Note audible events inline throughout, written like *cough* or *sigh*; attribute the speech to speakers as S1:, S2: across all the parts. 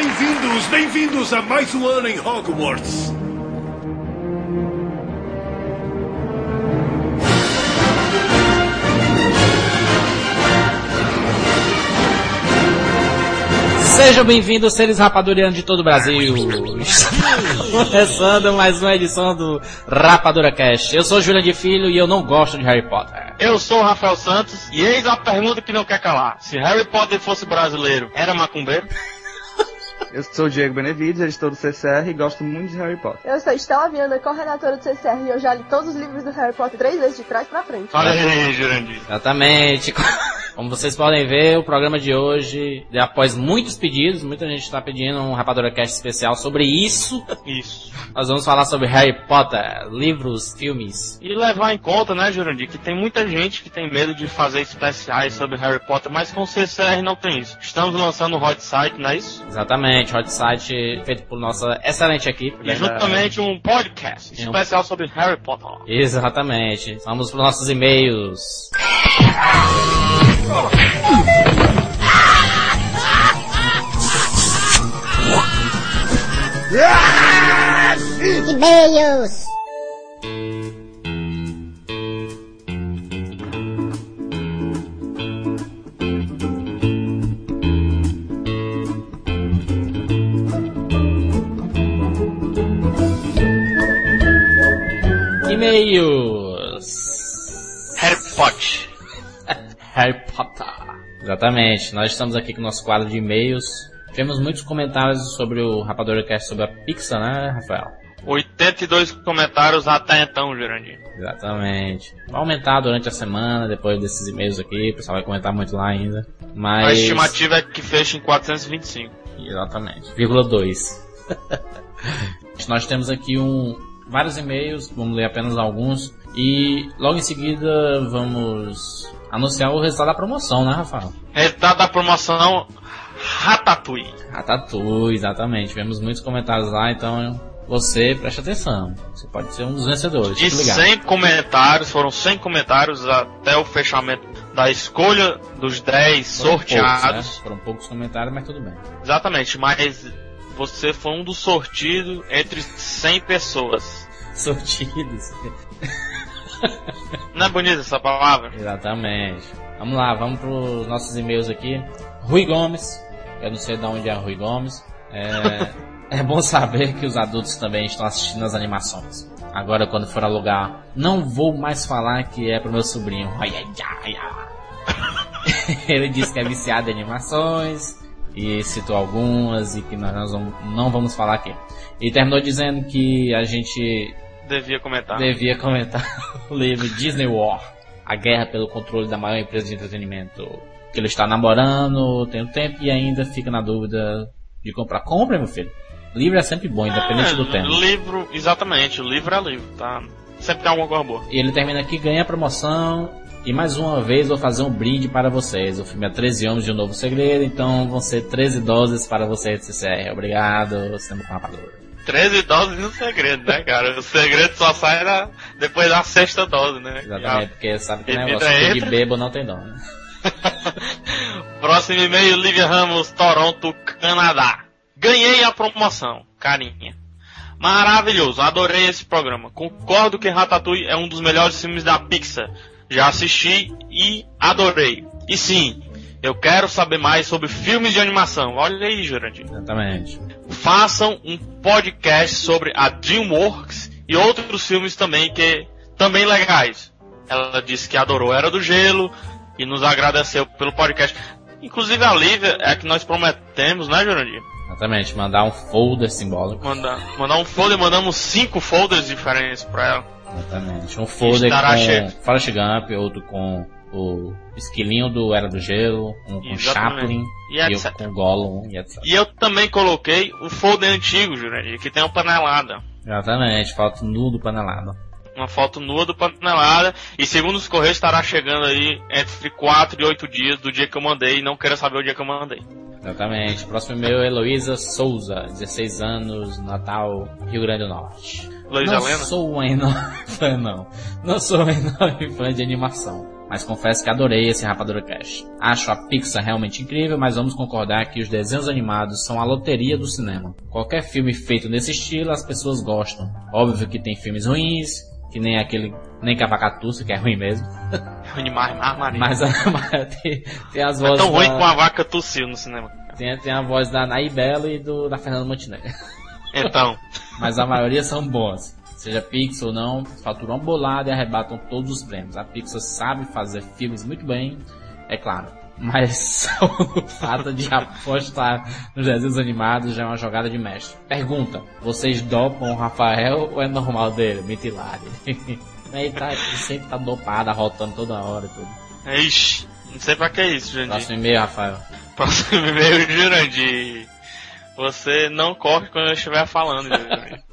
S1: Bem-vindos, bem-vindos a mais um ano em Hogwarts.
S2: Sejam bem-vindos, seres rapadurianos de todo o Brasil. Começando mais uma edição do Rapadura Cast. Eu sou Julian de Filho e eu não gosto de Harry Potter.
S3: Eu sou o Rafael Santos e eis a pergunta que não quer calar. Se Harry Potter fosse brasileiro, era macumbeiro?
S4: Eu sou o Diego Benevides, editor do CCR e gosto muito de Harry Potter.
S5: Eu sou Estela Viana, corredatora do CCR e eu já li todos os livros do Harry Potter três vezes de trás pra frente.
S3: Olha aí, Jurandir.
S2: Exatamente. *laughs* Como vocês podem ver, o programa de hoje, após muitos pedidos, muita gente está pedindo um Rapadura Cast especial sobre isso.
S3: Isso.
S2: Nós vamos falar sobre Harry Potter, livros, filmes.
S3: E levar em conta, né, Jurandir, que tem muita gente que tem medo de fazer especiais sobre Harry Potter, mas com o CCR não tem isso. Estamos lançando o Hot Site, não é isso?
S2: Exatamente, hot site feito por nossa excelente equipe.
S3: E juntamente um podcast especial sobre Harry Potter.
S2: Exatamente. Vamos para nossos e-mails.
S6: E-mails.
S2: E-mails.
S3: Harry Potter.
S2: Harry Potter. Exatamente. Nós estamos aqui com o nosso quadro de e-mails. Tivemos muitos comentários sobre o Rapadura Cast sobre a Pixar, né, Rafael?
S3: 82 comentários até então, Jurandir.
S2: Exatamente. Vai aumentar durante a semana, depois desses e-mails aqui. O pessoal vai comentar muito lá ainda. Mas.
S3: A estimativa é que feche em 425.
S2: Exatamente. Vírgula 2. *laughs* Nós temos aqui um, vários e-mails, vamos ler apenas alguns. E logo em seguida vamos anunciar o resultado da promoção, né, Rafael?
S3: Resultado da promoção Ratatouille.
S2: Ratatouille, exatamente. Tivemos muitos comentários lá, então você preste atenção. Você pode ser um dos vencedores.
S3: De
S2: Fique ligado.
S3: 100 comentários, foram 100 comentários até o fechamento da escolha dos 10
S2: Foram
S3: sorteados.
S2: Poucos, né? Foram poucos comentários, mas tudo bem.
S3: Exatamente, mas você foi um dos sortidos entre 100 pessoas.
S2: Sortidos. *laughs*
S3: Não é bonita essa palavra?
S2: Exatamente. Vamos lá, vamos para os nossos e-mails aqui. Rui Gomes, eu não sei de onde é Rui Gomes. É, *laughs* é bom saber que os adultos também estão assistindo as animações. Agora, quando for alugar, não vou mais falar que é pro meu sobrinho. *laughs* Ele disse que é viciado em animações e citou algumas e que nós não vamos falar aqui. E terminou dizendo que a gente
S3: Devia comentar.
S2: devia comentar *laughs* o livro Disney War, a guerra pelo controle da maior empresa de entretenimento. Que ele está namorando, tem um tempo e ainda fica na dúvida de comprar. Compre, meu filho. Livro é sempre bom, independente
S3: É,
S2: do tema.
S3: Livro, exatamente, o livro é livro, tá? Sempre tem alguma coisa boa.
S2: E ele termina aqui, ganha a promoção. E mais uma vez vou fazer um brinde para vocês. O filme é 13 Homens de um Novo Segredo, então vão ser 13 doses para vocês, CCR. Obrigado, sendo com rapadura.
S3: 13 doses no segredo, né, cara? O segredo só sai na- depois da sexta dose, né?
S2: Exatamente, porque sabe que negócio que de
S3: entra.
S2: bebo não tem dó, né? *laughs*
S3: Próximo e-mail, Lívia Ramos, Toronto, Canadá. Ganhei a promoção, carinha. Maravilhoso, adorei esse programa. Concordo que Ratatouille é um dos melhores filmes da Pixar. Já assisti e adorei. E sim, eu quero saber mais sobre filmes de animação. Olha aí, Jurandir.
S2: Exatamente.
S3: Façam um podcast sobre a DreamWorks e outros filmes também que também legais. Ela disse que adorou Era do Gelo e nos agradeceu pelo podcast. Inclusive a Lívia é a que nós prometemos, né, Jurandir?
S2: Exatamente, mandar um folder simbólico.
S3: Mandar, mandar um folder, mandamos cinco folders diferentes pra ela.
S2: Exatamente. Um folder com
S3: cheio.
S2: Forrest Gump, outro com o esquilinho do Era do Gelo, um com. Chaplin,
S3: E
S2: e outro com Gollum, e etc.
S3: E eu também coloquei o folder antigo, Jurandir, que tem uma panelada.
S2: Exatamente, falta nu do panelado.
S3: Uma foto nua do panelada. E segundo os Correios estará chegando aí entre 4 e 8 dias do dia que eu mandei. E não quero saber o dia que eu mandei.
S2: Exatamente. Próximo e-mail é Heloísa Souza, 16 anos, Natal, Rio Grande do Norte.
S3: Luiz
S2: não
S3: Helena?
S2: sou um enorme *laughs* fã, não. Não sou um enorme *laughs* fã de animação. Mas confesso que adorei esse Rapadura Cash. Acho a Pixar realmente incrível, mas vamos concordar que os desenhos animados são a loteria do cinema. Qualquer filme feito nesse estilo, as pessoas gostam. Óbvio que tem filmes ruins, que nem aquele, nem Cavacatuça, que é ruim mesmo.
S3: Ruim demais, mais Maria.
S2: Mas, *laughs* mas tem, tem as
S3: é
S2: vozes
S3: tão ruim
S2: da,
S3: que uma vaca tossiu no cinema.
S2: tem, tem a voz da Naí Belo e do, da Fernanda Montenegro.
S3: Então, *laughs*
S2: Mas a maioria são boas. Seja Pixar ou não, faturam uma bolada e arrebatam todos os prêmios. A Pixar sabe fazer filmes muito bem, é claro. Mas só *laughs* o fato de apostar nos desenhos animados já é uma jogada de mestre. Pergunta, vocês dopam o Rafael ou é normal dele? Mitilari. Ele, *laughs* tá, ele sempre tá dopado, arrotando toda hora e tudo.
S3: ixi, não sei pra que isso, Jurandir.
S2: Próximo e-mail, Rafael.
S3: Próximo e-mail, Jurandir. Você não corre quando eu estiver falando,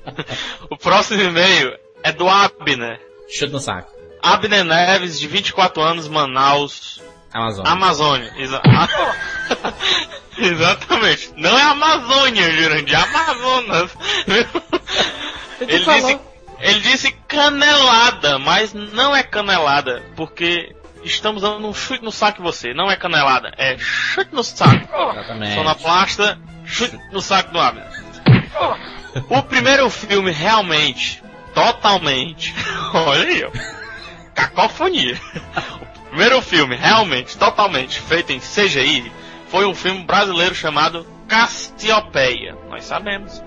S3: *laughs* o próximo e-mail é do Abner.
S2: Chute no saco.
S3: Abner Neves, de 24 anos, Manaus,
S2: Amazon.
S3: Amazônia. Exa- *laughs* Exatamente. Não é Amazônia, Jurandir, é Amazonas. *laughs* ele, disse, ele disse canelada, mas não é canelada, porque estamos dando um chute no saco em você. Não é canelada, é chute no saco.
S2: Exatamente.
S3: Sonoplasta, chute no saco do Abner. O primeiro filme realmente, totalmente, *laughs* olha aí, ó, cacofonia. O primeiro filme realmente, totalmente feito em CGI foi um filme brasileiro chamado Cassiopeia. Nós sabemos.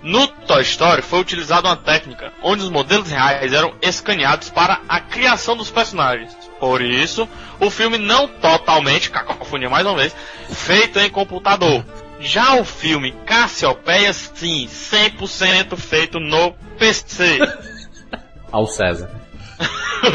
S3: No Toy Story foi utilizada uma técnica onde os modelos reais eram escaneados para a criação dos personagens. Por isso, o filme não totalmente, cacofonia mais uma vez, feito em computador. Já o filme Cassiopeia, sim, 100% feito no PC. *laughs*
S2: Ao César.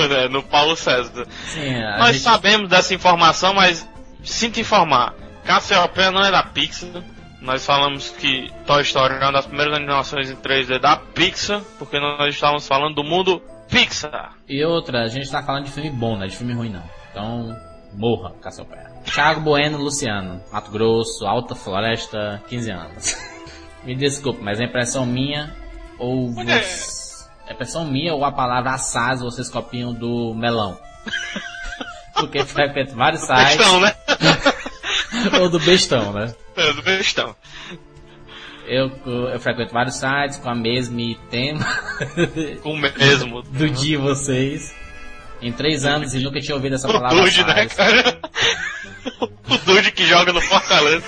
S3: né, *laughs* no Paulo César.
S2: Sim,
S3: Nós
S2: gente-
S3: sabemos dessa informação, mas sinto informar. Cassiopeia não é da Pixar. Nós falamos que Toy Story é uma das primeiras animações em 3D da Pixar, porque nós estávamos falando do mundo Pixar.
S2: E outra, a gente tá falando de filme bom, não é de filme ruim não. Então, morra, Cassiopeia. Thiago Bueno Luciano, Mato Grosso, Alta Floresta, 15 anos. *laughs* Me desculpe, mas é impressão minha ou você... É impressão minha ou a palavra assaz vocês copiam do melão? *laughs* Porque frequento vários sites.
S3: Bestão, né? *laughs*
S2: ou do bestão, né?
S3: É, do bestão.
S2: Eu, eu frequento vários sites com a mesma tema
S3: Com o mesmo.
S2: do dia vocês. Em três anos e nunca tinha ouvido essa palavra
S3: Dude, né, cara? O Dude que joga no Fortaleza.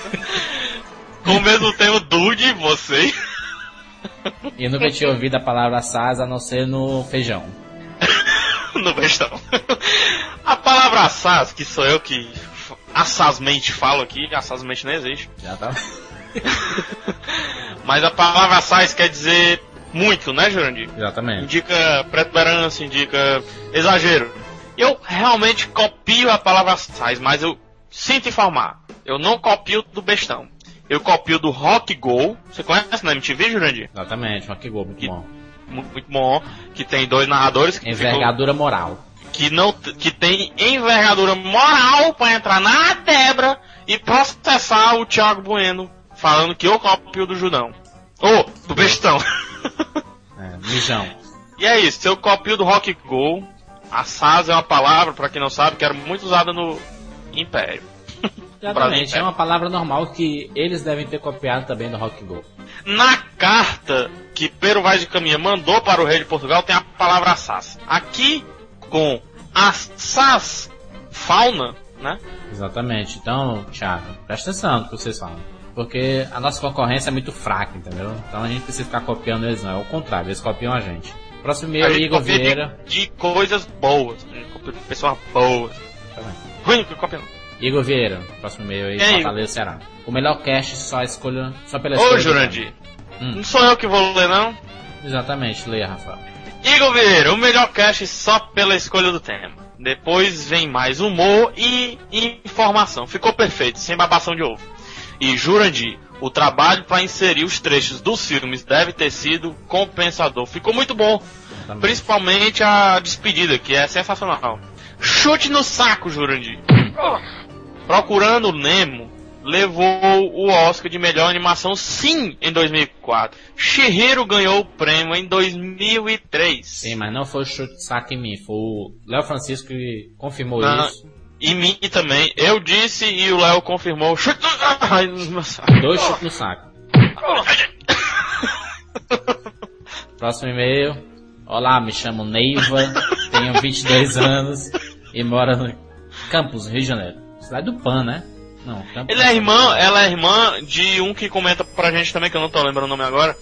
S3: Com o mesmo tema Dude, você.
S2: Eu nunca tinha ouvido a palavra assaz a não ser no feijão. *laughs*
S3: no bestão. A palavra assaz, que sou eu que assazmente falo aqui, assazmente não existe.
S2: Já tá? *laughs*
S3: Mas a palavra assaz quer dizer muito, né, Jurandir?
S2: Exatamente.
S3: Indica pretuberância, indica exagero. Eu realmente copio a palavra assaz, mas eu sinto informar. Eu não copio do bestão. Eu copio do Rock Go. Você conhece na MTV, Jurandir?
S2: Exatamente, que gol, muito
S3: Que-
S2: bom.
S3: Mu- Muito bom. Que tem dois narradores que ficam
S2: Envergadura moral.
S3: que não que tem envergadura moral para entrar na Debra e processar o Thiago Bueno falando que eu copio do Judão. Ou do bestão. *laughs*
S2: É, mijão.
S3: e é isso, eu copio do Rock Go. A SAS é uma palavra, para quem não sabe, que era muito usada no Império. *laughs*
S2: Exatamente, é uma palavra normal que eles devem ter copiado também do Rock Go.
S3: Na carta que Pero Vaz de Caminha mandou para o rei de Portugal tem a palavra assaz. Aqui, com assaz fauna, né?
S2: Exatamente. Então, Thiago, presta atenção no que vocês falam. Porque a nossa concorrência é muito fraca, entendeu? Então a gente precisa ficar copiando eles, não. É o contrário, eles copiam a gente. Próximo e-mail, Igor
S3: copia de-
S2: Vieira.
S3: De, coisas boas. De pessoas boas. Ruim que copia não.
S2: Igor Vieira, próximo e-mail aí,
S3: aí,
S2: Fortaleza, Ceará. O melhor cast só escolha, só pela
S3: Ô,
S2: escolha. do
S3: Jurandir.
S2: Hum.
S3: Não sou eu que vou ler, não.
S2: Exatamente, leia, Rafael.
S3: Igor Vieira, o melhor cast só pela escolha do tema. Depois vem mais humor e informação. Ficou perfeito, sem babação de ovo. E Jurandir, o trabalho para inserir os trechos dos filmes deve ter sido compensador. Ficou muito bom. Principalmente a despedida, que é sensacional. Chute no saco, Jurandir. Procurando o Nemo, levou o Oscar de melhor animação sim em 2004. Shihiro ganhou o prêmio em 2003.
S2: Sim, mas não foi o chute saco em mim, foi o Léo Francisco que confirmou
S3: Não.
S2: isso.
S3: E mim também. Eu disse e o Léo confirmou. Chute- meu saco.
S2: Dois chutes no saco. *laughs* Próximo e-mail. Olá, me chamo Neiva, tenho 22 anos e moro no Campos, Rio de Janeiro. Cidade do Pan, né? Não, Campos.
S3: Ele é irmã, ela é irmã de um que comenta pra gente também, que eu não tô lembrando o nome agora.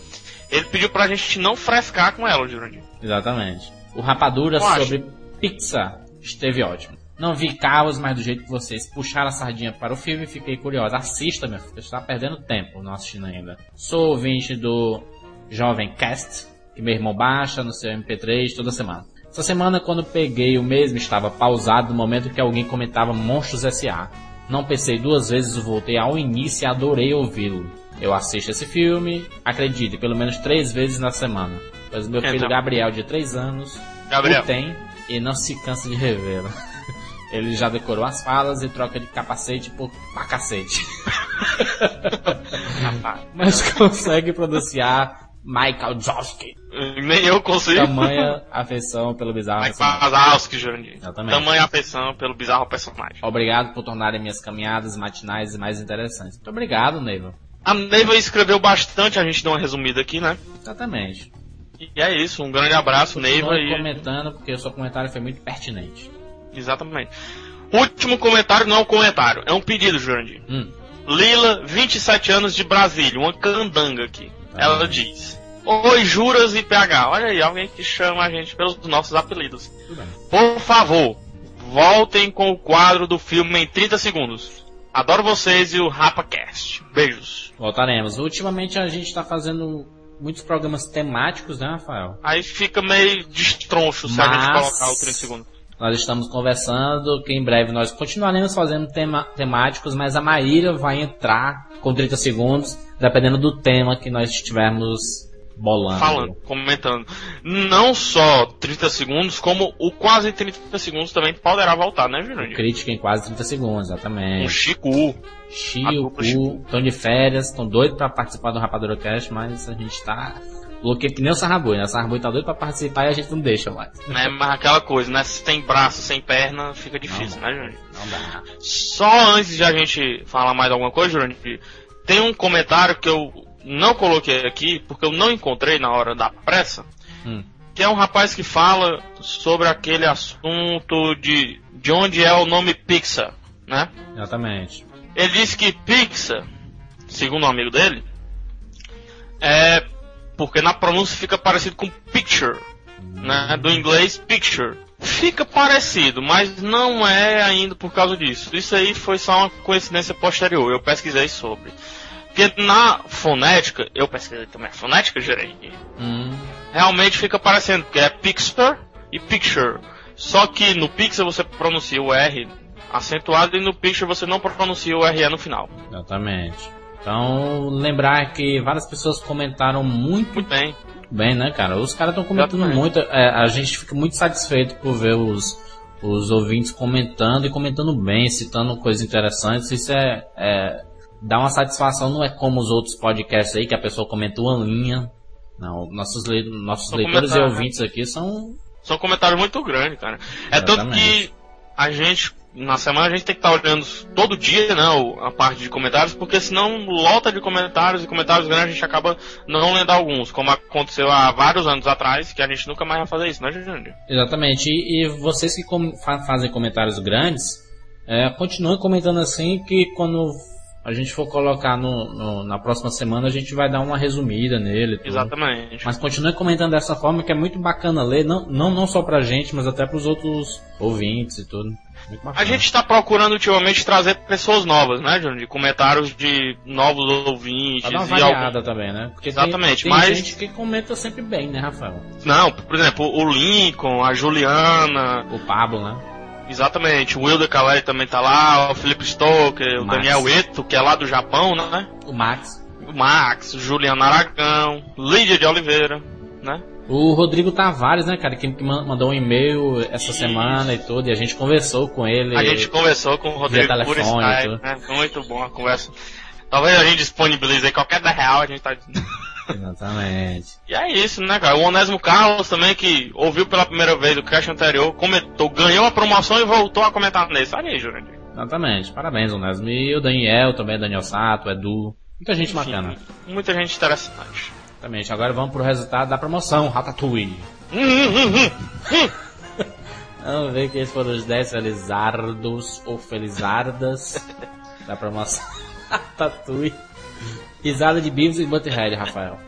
S3: Ele pediu pra gente não frescar com ela, Jurandir.
S2: Exatamente. O Rapadura
S3: Eu acho.
S2: sobre Pixar esteve ótimo. Não vi carros, mas do jeito que vocês puxaram a sardinha para o filme, fiquei curiosa. Assista, meu filho. Você está perdendo tempo não assistindo ainda. Sou ouvinte do Jovem Cast, que meu irmão baixa no seu MP3 toda semana. Essa semana, quando peguei o mesmo, estava pausado no momento que alguém comentava Monstros S.A. Não pensei duas vezes, voltei ao início e adorei ouvi-lo. Eu assisto esse filme, acredite, pelo menos três vezes na semana. Pois meu filho
S3: Então.
S2: Gabriel, de três anos,
S3: Gabriel.
S2: o tem e não se cansa de revê-lo. *laughs* Ele já decorou as falas e troca de capacete por cacete. *laughs*
S3: Rapaz.
S2: Mas consegue pronunciar Michael Josky. *laughs*
S3: Nem eu consigo.
S2: Tamanha afeição pelo bizarro
S3: Mike
S2: personagem.
S3: Wazowski, Jurandir.
S2: Exatamente.
S3: Tamanha afeição pelo bizarro personagem.
S2: Obrigado por tornarem minhas caminhadas matinais mais interessantes. Muito obrigado, Neiva.
S3: A Neiva escreveu bastante, a gente deu uma resumida aqui, né?
S2: Exatamente.
S3: E é isso, um grande abraço, Neiva. E...
S2: comentando, porque o seu comentário foi muito pertinente.
S3: Exatamente. Último comentário não é um comentário, é um pedido, Jurandir.
S2: Hum,
S3: Lila, 27 anos de Brasília, uma candanga aqui. Ela diz: Oi, Juras e PH. Olha aí, alguém que chama a gente pelos nossos apelidos. Por favor, voltem com o quadro do filme em 30 segundos. Adoro vocês e o RapaCast. Beijos.
S2: Voltaremos. Ultimamente a gente está fazendo muitos programas temáticos, né, Rafael?
S3: Aí fica meio destroncho se a gente
S2: Mas-
S3: colocar o 30 segundos.
S2: Nós estamos conversando que em breve nós continuaremos fazendo tema, temáticos, mas a Maíra vai entrar com 30 segundos, dependendo do tema que nós estivermos bolando.
S3: Falando, comentando. Não só 30 segundos, como o quase 30 segundos também poderá voltar, né, Jurandir?
S2: Crítica em quase 30 segundos, exatamente.
S3: A
S2: Chico,
S3: Chico.
S2: estão de férias, estão doidos pra participar do Rapadura Cast, mas a gente tá bloqueio que nem o Sarrabui, né? O Sarrabui tá doido pra participar e a gente não deixa mais.
S3: Né, mas aquela coisa, né? Sem braço, sem perna, fica difícil,
S2: Não,
S3: né, Jurandir?
S2: Não dá.
S3: Só antes de a gente falar mais alguma coisa, Jurandir, tem um comentário que eu não coloquei aqui, porque eu não encontrei na hora da pressa,
S2: Hum.
S3: que é um rapaz que fala sobre aquele assunto de, de onde é o nome Pixar, né?
S2: Exatamente.
S3: Ele disse que Pixar, segundo um amigo dele, é porque na pronúncia fica parecido com picture, né? Do inglês picture. Fica parecido, mas não é ainda por causa disso. Isso aí foi só uma coincidência posterior. Eu pesquisei sobre. Porque na fonética, eu pesquisei também a fonética, gerei.
S2: Hum,
S3: Realmente fica parecendo, porque é picture e picture. Só que no pixel você pronuncia o R acentuado e no picture você não pronuncia o RE no final.
S2: exatamente. Então, lembrar que várias pessoas comentaram muito
S3: Muito bem.
S2: bem, né, cara? Os caras estão comentando
S3: Exatamente.
S2: muito. é, a gente fica muito satisfeito por ver os, os ouvintes comentando e comentando bem, citando coisas interessantes. Isso é, é dá uma satisfação, não é como os outros podcasts aí que a pessoa comenta uma linha. Não, nossos, le- nossos leitores e
S3: né?
S2: ouvintes aqui são.
S3: São comentários muito grandes, cara. É tanto
S2: Exatamente.
S3: que a gente, na semana, a gente tem que estar olhando todo dia, né, a parte de comentários, porque senão lota de comentários e comentários grandes a gente acaba não lendo alguns, como aconteceu há vários anos atrás, que a gente nunca mais vai fazer isso, né, Jurandir?
S2: Exatamente. E, e vocês que com- fa- fazem comentários grandes, é, continuem comentando assim que quando a gente for colocar no, no- na próxima semana a gente vai dar uma resumida nele. tudo.
S3: Exatamente.
S2: Mas continue comentando dessa forma que é muito bacana ler, não, não, não só pra gente, mas até pros outros ouvintes e tudo.
S3: A gente está procurando ultimamente trazer pessoas novas, né, Jurandir? Comentários de novos ouvintes
S2: Pra dar
S3: e algum...
S2: também, né? Porque
S3: Exatamente,
S2: tem, tem
S3: mas-
S2: gente que comenta sempre bem, né, Rafael?
S3: Não, por exemplo, o Lincoln, a Juliana,
S2: O Pablo, né?
S3: Exatamente, o Wilder Calais também tá lá, o Felipe Stoker, o
S2: Max.
S3: Daniel Eto, que é lá do Japão, né?
S2: O Max.
S3: O Max, o Juliano Aragão, Lídia de Oliveira, né?
S2: O Rodrigo Tavares, né, cara, que que man- mandou um e-mail essa semana e tudo, e a gente conversou com ele.
S3: A gente conversou com o Rodrigo
S2: Via
S3: por
S2: telefone e
S3: Skype, né? Muito bom a conversa. Talvez a gente disponibilize aí qualquer da real, a gente tá... *laughs* *laughs*
S2: Exatamente.
S3: E é isso, né, cara? O Onésimo Carlos também, que ouviu pela primeira vez o cast anterior, comentou, ganhou a promoção e voltou a comentar nesse. Olha aí, Jurandir.
S2: Exatamente. Parabéns, Onésimo. E o Daniel também, Daniel Sato, Edu. Muita gente bacana.
S3: Muita gente interessante.
S2: Exatamente. Agora vamos pro resultado da promoção, Ratatouille. *laughs* Vamos ver quem foram os 10 felizardos ou felizardas *laughs* da promoção *laughs* Ratatouille. Risada de Beavis e Butthead, Rafael.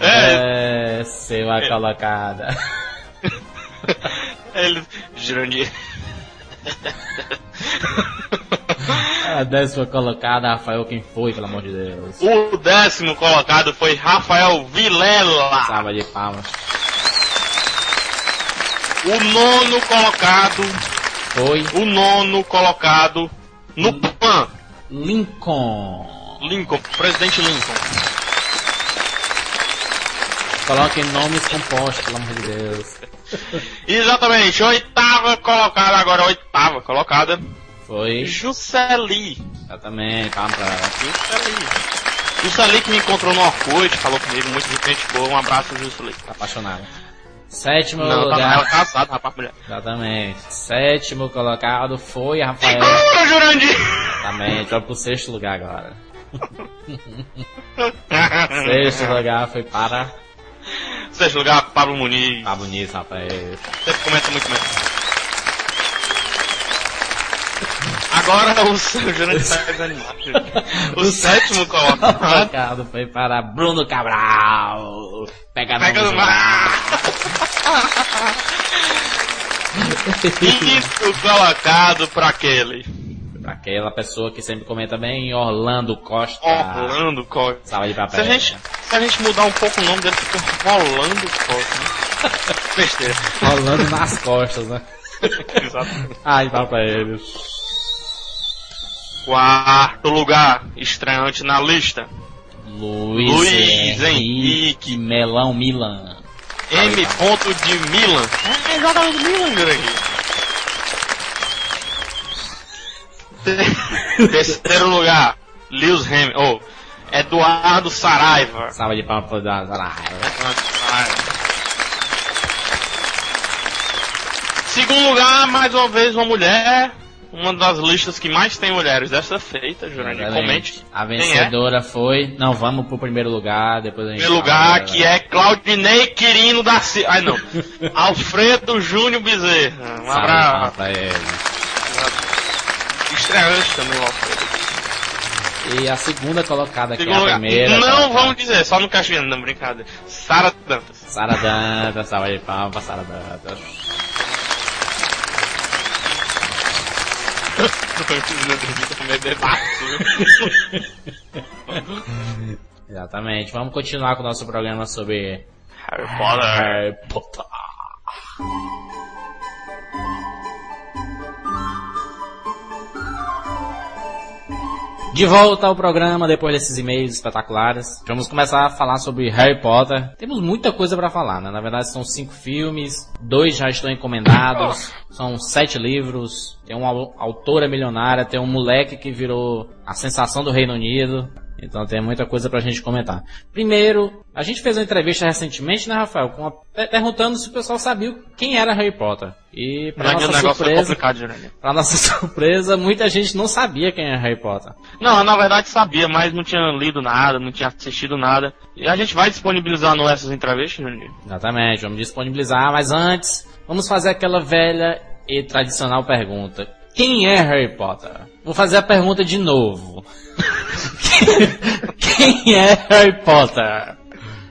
S3: É,
S2: É, a colocada.
S3: ele... Jurandir. *laughs*
S2: A décima colocada, Rafael, quem foi, pelo amor de Deus?
S3: O décimo colocado foi Rafael Vilela.
S2: Salva de palmas.
S3: O nono colocado,
S2: Foi
S3: o nono colocado no PAN.
S2: Lincoln.
S3: Lincoln, presidente Lincoln.
S2: Coloquem nomes compostos, pelo amor de Deus. *laughs*
S3: Exatamente, oitava colocada, agora oitava colocada,
S2: Foi,
S3: Jusceli.
S2: exatamente, palmas pra.
S3: Jusceli. Jusceli que me encontrou no Orkut, falou comigo, muito gente boa, um abraço, Jusceli.
S2: Tá apaixonada. Sétimo
S3: Não, tá,
S2: lugar.
S3: ela é casada, rapaz, mulher.
S2: Exatamente. Sétimo colocado foi Rafael.
S3: Segura, Jurandir!
S2: Exatamente. Vamos pro sexto lugar agora. *laughs* *laughs* Sexto lugar foi para
S3: Sexto lugar, Pablo Muniz.
S2: Pablo Nisso, Rafael.
S3: Sempre comenta muito bem. Agora o seu Jurandir tá desanimado. *laughs* O sétimo colocado.
S2: foi para Bruno Cabral. Pega,
S3: Pega
S2: no
S3: mar. *laughs* Quinto colocado pra aquele.
S2: Aquela pessoa que sempre comenta bem, Orlando Costa.
S3: Orlando Costa.
S2: Salva de
S3: Se a, gente, se a gente mudar um pouco o nome dele, fica Rolando Costa. Né? *laughs* Besteira.
S2: Orlando nas costas, né? *laughs*
S3: Exatamente.
S2: Ai, fala pra eles.
S3: Quarto lugar, estreante na lista.
S2: Luiz,
S3: Luiz
S2: Henrique
S3: Henrique.
S2: Melão Milan.
S3: M. Ponto de Milan. É exatamente Milan, Jurandir. *laughs* Terceiro lugar, Lewis Hamilton. Oh, Eduardo Saraiva.
S2: Salva de palmas pro Eduardo Saraiva.
S3: Segundo lugar, mais uma vez, uma mulher. Uma das listas que mais tem mulheres dessa feita, Jurandir. Comente.
S2: A
S3: é.
S2: vencedora foi. Não, vamos pro primeiro lugar, depois a gente.
S3: Primeiro lugar, que é Claudinei Quirino da Silva. Ai, não. *laughs* Alfredo Júnior Bezerra. Um abraço.
S2: pra ele.
S3: Estreante também o Alfredo.
S2: E a segunda colocada aqui é a primeira.
S3: Não vamos dizer, só no Caxiano, não, brincadeira. Sara Dantas.
S2: Sara Dantas, salva de palmas pra Sara Dantas. *laughs* Exatamente. Vamos continuar com o nosso programa sobre
S3: Harry Potter.
S2: Harry Potter. De volta ao programa depois desses e-mails espetaculares. Vamos começar a falar sobre Harry Potter. Temos muita coisa pra falar, né? Na verdade são cinco filmes, dois já estão encomendados, são sete livros, tem uma au- autora milionária, tem um moleque que virou a sensação do Reino Unido. Então tem muita coisa pra gente comentar. Primeiro, a gente fez uma entrevista recentemente, né, Rafael? Perguntando se o pessoal sabia quem era Harry Potter. E pra nossa
S3: é
S2: surpresa,
S3: Jurandir.
S2: pra nossa *laughs* surpresa, muita gente não sabia quem era Harry Potter.
S3: Não, na verdade sabia, mas não tinha lido nada, não tinha assistido nada. E a gente vai disponibilizar no essas entrevistas, Jurandir.
S2: Exatamente, vamos disponibilizar, mas antes, vamos fazer aquela velha e tradicional pergunta. Quem é Harry Potter? Vou fazer a pergunta de novo. *laughs* Quem é Harry Potter?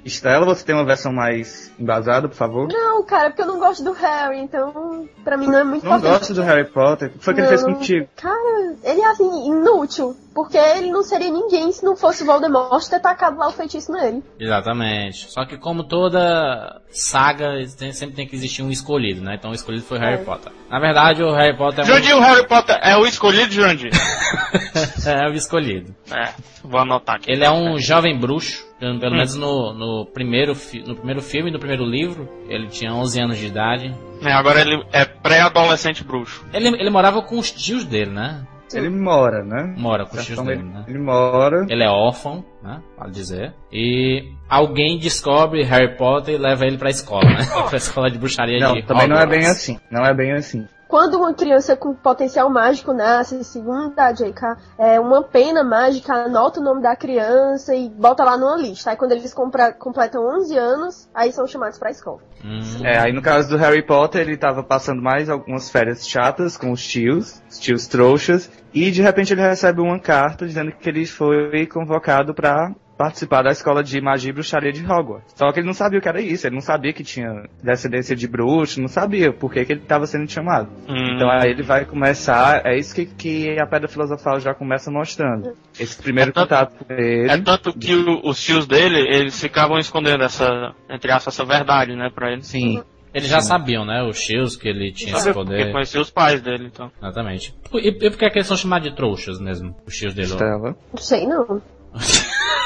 S4: Estela, você tem uma versão mais embasada, por favor?
S5: Não, cara, porque eu não gosto do Harry, então pra mim não é muito
S4: Não
S5: importante.
S4: gosto do Harry Potter. O que foi que ele fez contigo?
S5: Cara, ele é assim, inútil. Porque ele não seria ninguém se não fosse o Voldemort ter tacado lá o feitiço nele.
S2: Exatamente. Só que como toda saga, tem- sempre tem que existir um escolhido, né? Então o escolhido foi Harry
S5: É.
S2: Potter. Na verdade, o Harry Potter é
S3: Jurandir, o Harry Potter é o escolhido, Jurandir. *laughs*
S2: é o escolhido.
S3: É, vou anotar aqui.
S2: Ele é um jovem bruxo, pelo pelo menos no, no, primeiro, fi- no primeiro filme, no primeiro livro, ele tinha 11 anos de idade.
S3: É, agora ele é pré-adolescente bruxo.
S2: Ele, ele morava com os tios dele, né?
S4: Ele mora, né?
S2: Mora com os tios
S4: Então,
S2: dele,
S4: ele,
S2: né?
S4: ele mora.
S2: Ele é órfão, né? Vale dizer. E alguém descobre Harry Potter e leva ele pra escola, né? *laughs* pra escola de bruxaria
S4: Não,
S2: de
S4: também não é
S2: Hogwarts.
S4: bem assim. Não é bem assim.
S5: Quando uma criança com potencial mágico nasce, segundo a JK, é uma pena mágica, anota o nome da criança e bota lá numa lista. Aí quando eles compra- completam 11 anos, aí são chamados pra escola.
S2: Hum,
S4: É, aí no caso do Harry Potter, ele tava passando mais algumas férias chatas com os tios, os tios trouxas, e de repente ele recebe uma carta dizendo que ele foi convocado pra participar da escola de magia e bruxaria de Hogwarts. Só que ele não sabia o que era isso, ele não sabia que tinha descendência de bruxo, não sabia por que, que ele estava sendo chamado.
S3: Hum,
S4: Então aí ele vai começar, é isso que, que a Pedra Filosofal já começa mostrando. Esse primeiro
S3: É tanto-
S4: contato com ele.
S3: É tanto que o- os tios dele, eles ficavam escondendo essa, entre aspas, essa verdade, né, pra eles.
S4: Sim.
S2: Eles já sabiam, né? Os tios que ele tinha esse
S3: Sabe porque
S2: poder.
S3: conhecia os pais dele, então.
S2: Exatamente. E, e por que é que eles são chamados de trouxas mesmo? Os tios dele.
S4: Estela.
S5: Não sei não.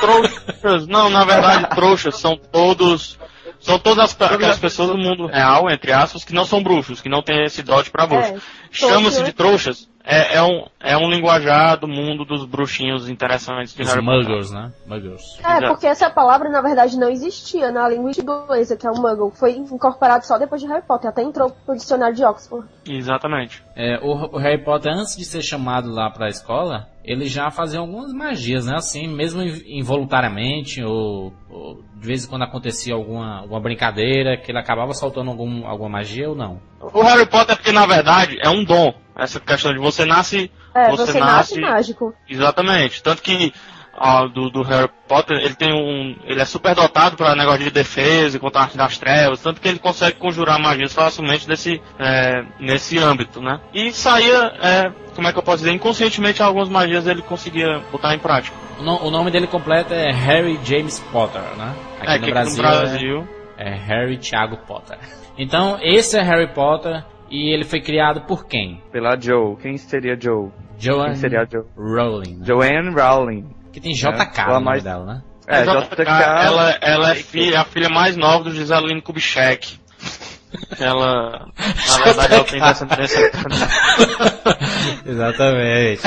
S3: Trouxas, não, na verdade, trouxas são todos. São todas as, aquelas pessoas do mundo real, entre aspas, que não são bruxos, que não têm esse dote pra bruxo.
S5: É,
S3: Chama-se de trouxas. É, é um, é um linguajar do mundo dos bruxinhos interessantes de
S2: Os
S3: Harry Potter.
S2: muggles, né? Muggles.
S5: É, porque essa palavra na verdade não existia na linguística inglesa, que é o Muggle. Foi incorporado só depois de Harry Potter, até entrou pro dicionário de Oxford.
S3: Exatamente.
S2: É, o, o Harry Potter, antes de ser chamado lá pra escola, ele já fazia algumas magias, né? Assim, mesmo in- involuntariamente, ou, ou de vez em quando acontecia alguma, alguma brincadeira, que ele acabava soltando algum, alguma magia ou não.
S3: O Harry Potter, porque na verdade é um dom. Essa questão de você nasce.
S5: É,
S3: Você
S5: você,
S3: nasce-
S5: nasce mágico.
S3: Exatamente. Tanto que ah, do, do Harry Potter, ele tem um. Ele é super dotado para negócio de defesa e contra a arte das trevas, tanto que ele consegue conjurar magias facilmente nesse, é, nesse âmbito, né? E saía, é, como é que eu posso dizer, inconscientemente algumas magias ele conseguia botar em prática.
S2: O, no- o nome dele completo é Harry James Potter, né? Aqui
S3: é,
S2: no
S3: que
S2: Brasil,
S3: no Brasil.
S2: É, é Harry Thiago Potter. Então, esse é Harry Potter e ele foi criado por quem?
S4: Pela Joe. Quem seria Joe?
S2: Joanne
S4: Quem seria Joe?
S2: Rowling. né?
S4: Joanne Rowling.
S2: Que tem JK
S4: É,
S2: no
S4: ela
S2: nome
S4: mais-
S2: dela, né?
S4: É,
S3: A
S4: JK.
S3: ela, ela é filha, a filha mais nova do Giseline Kubitschek. *laughs* Ela, na verdade, ela tem descendência. *laughs*
S2: Exatamente.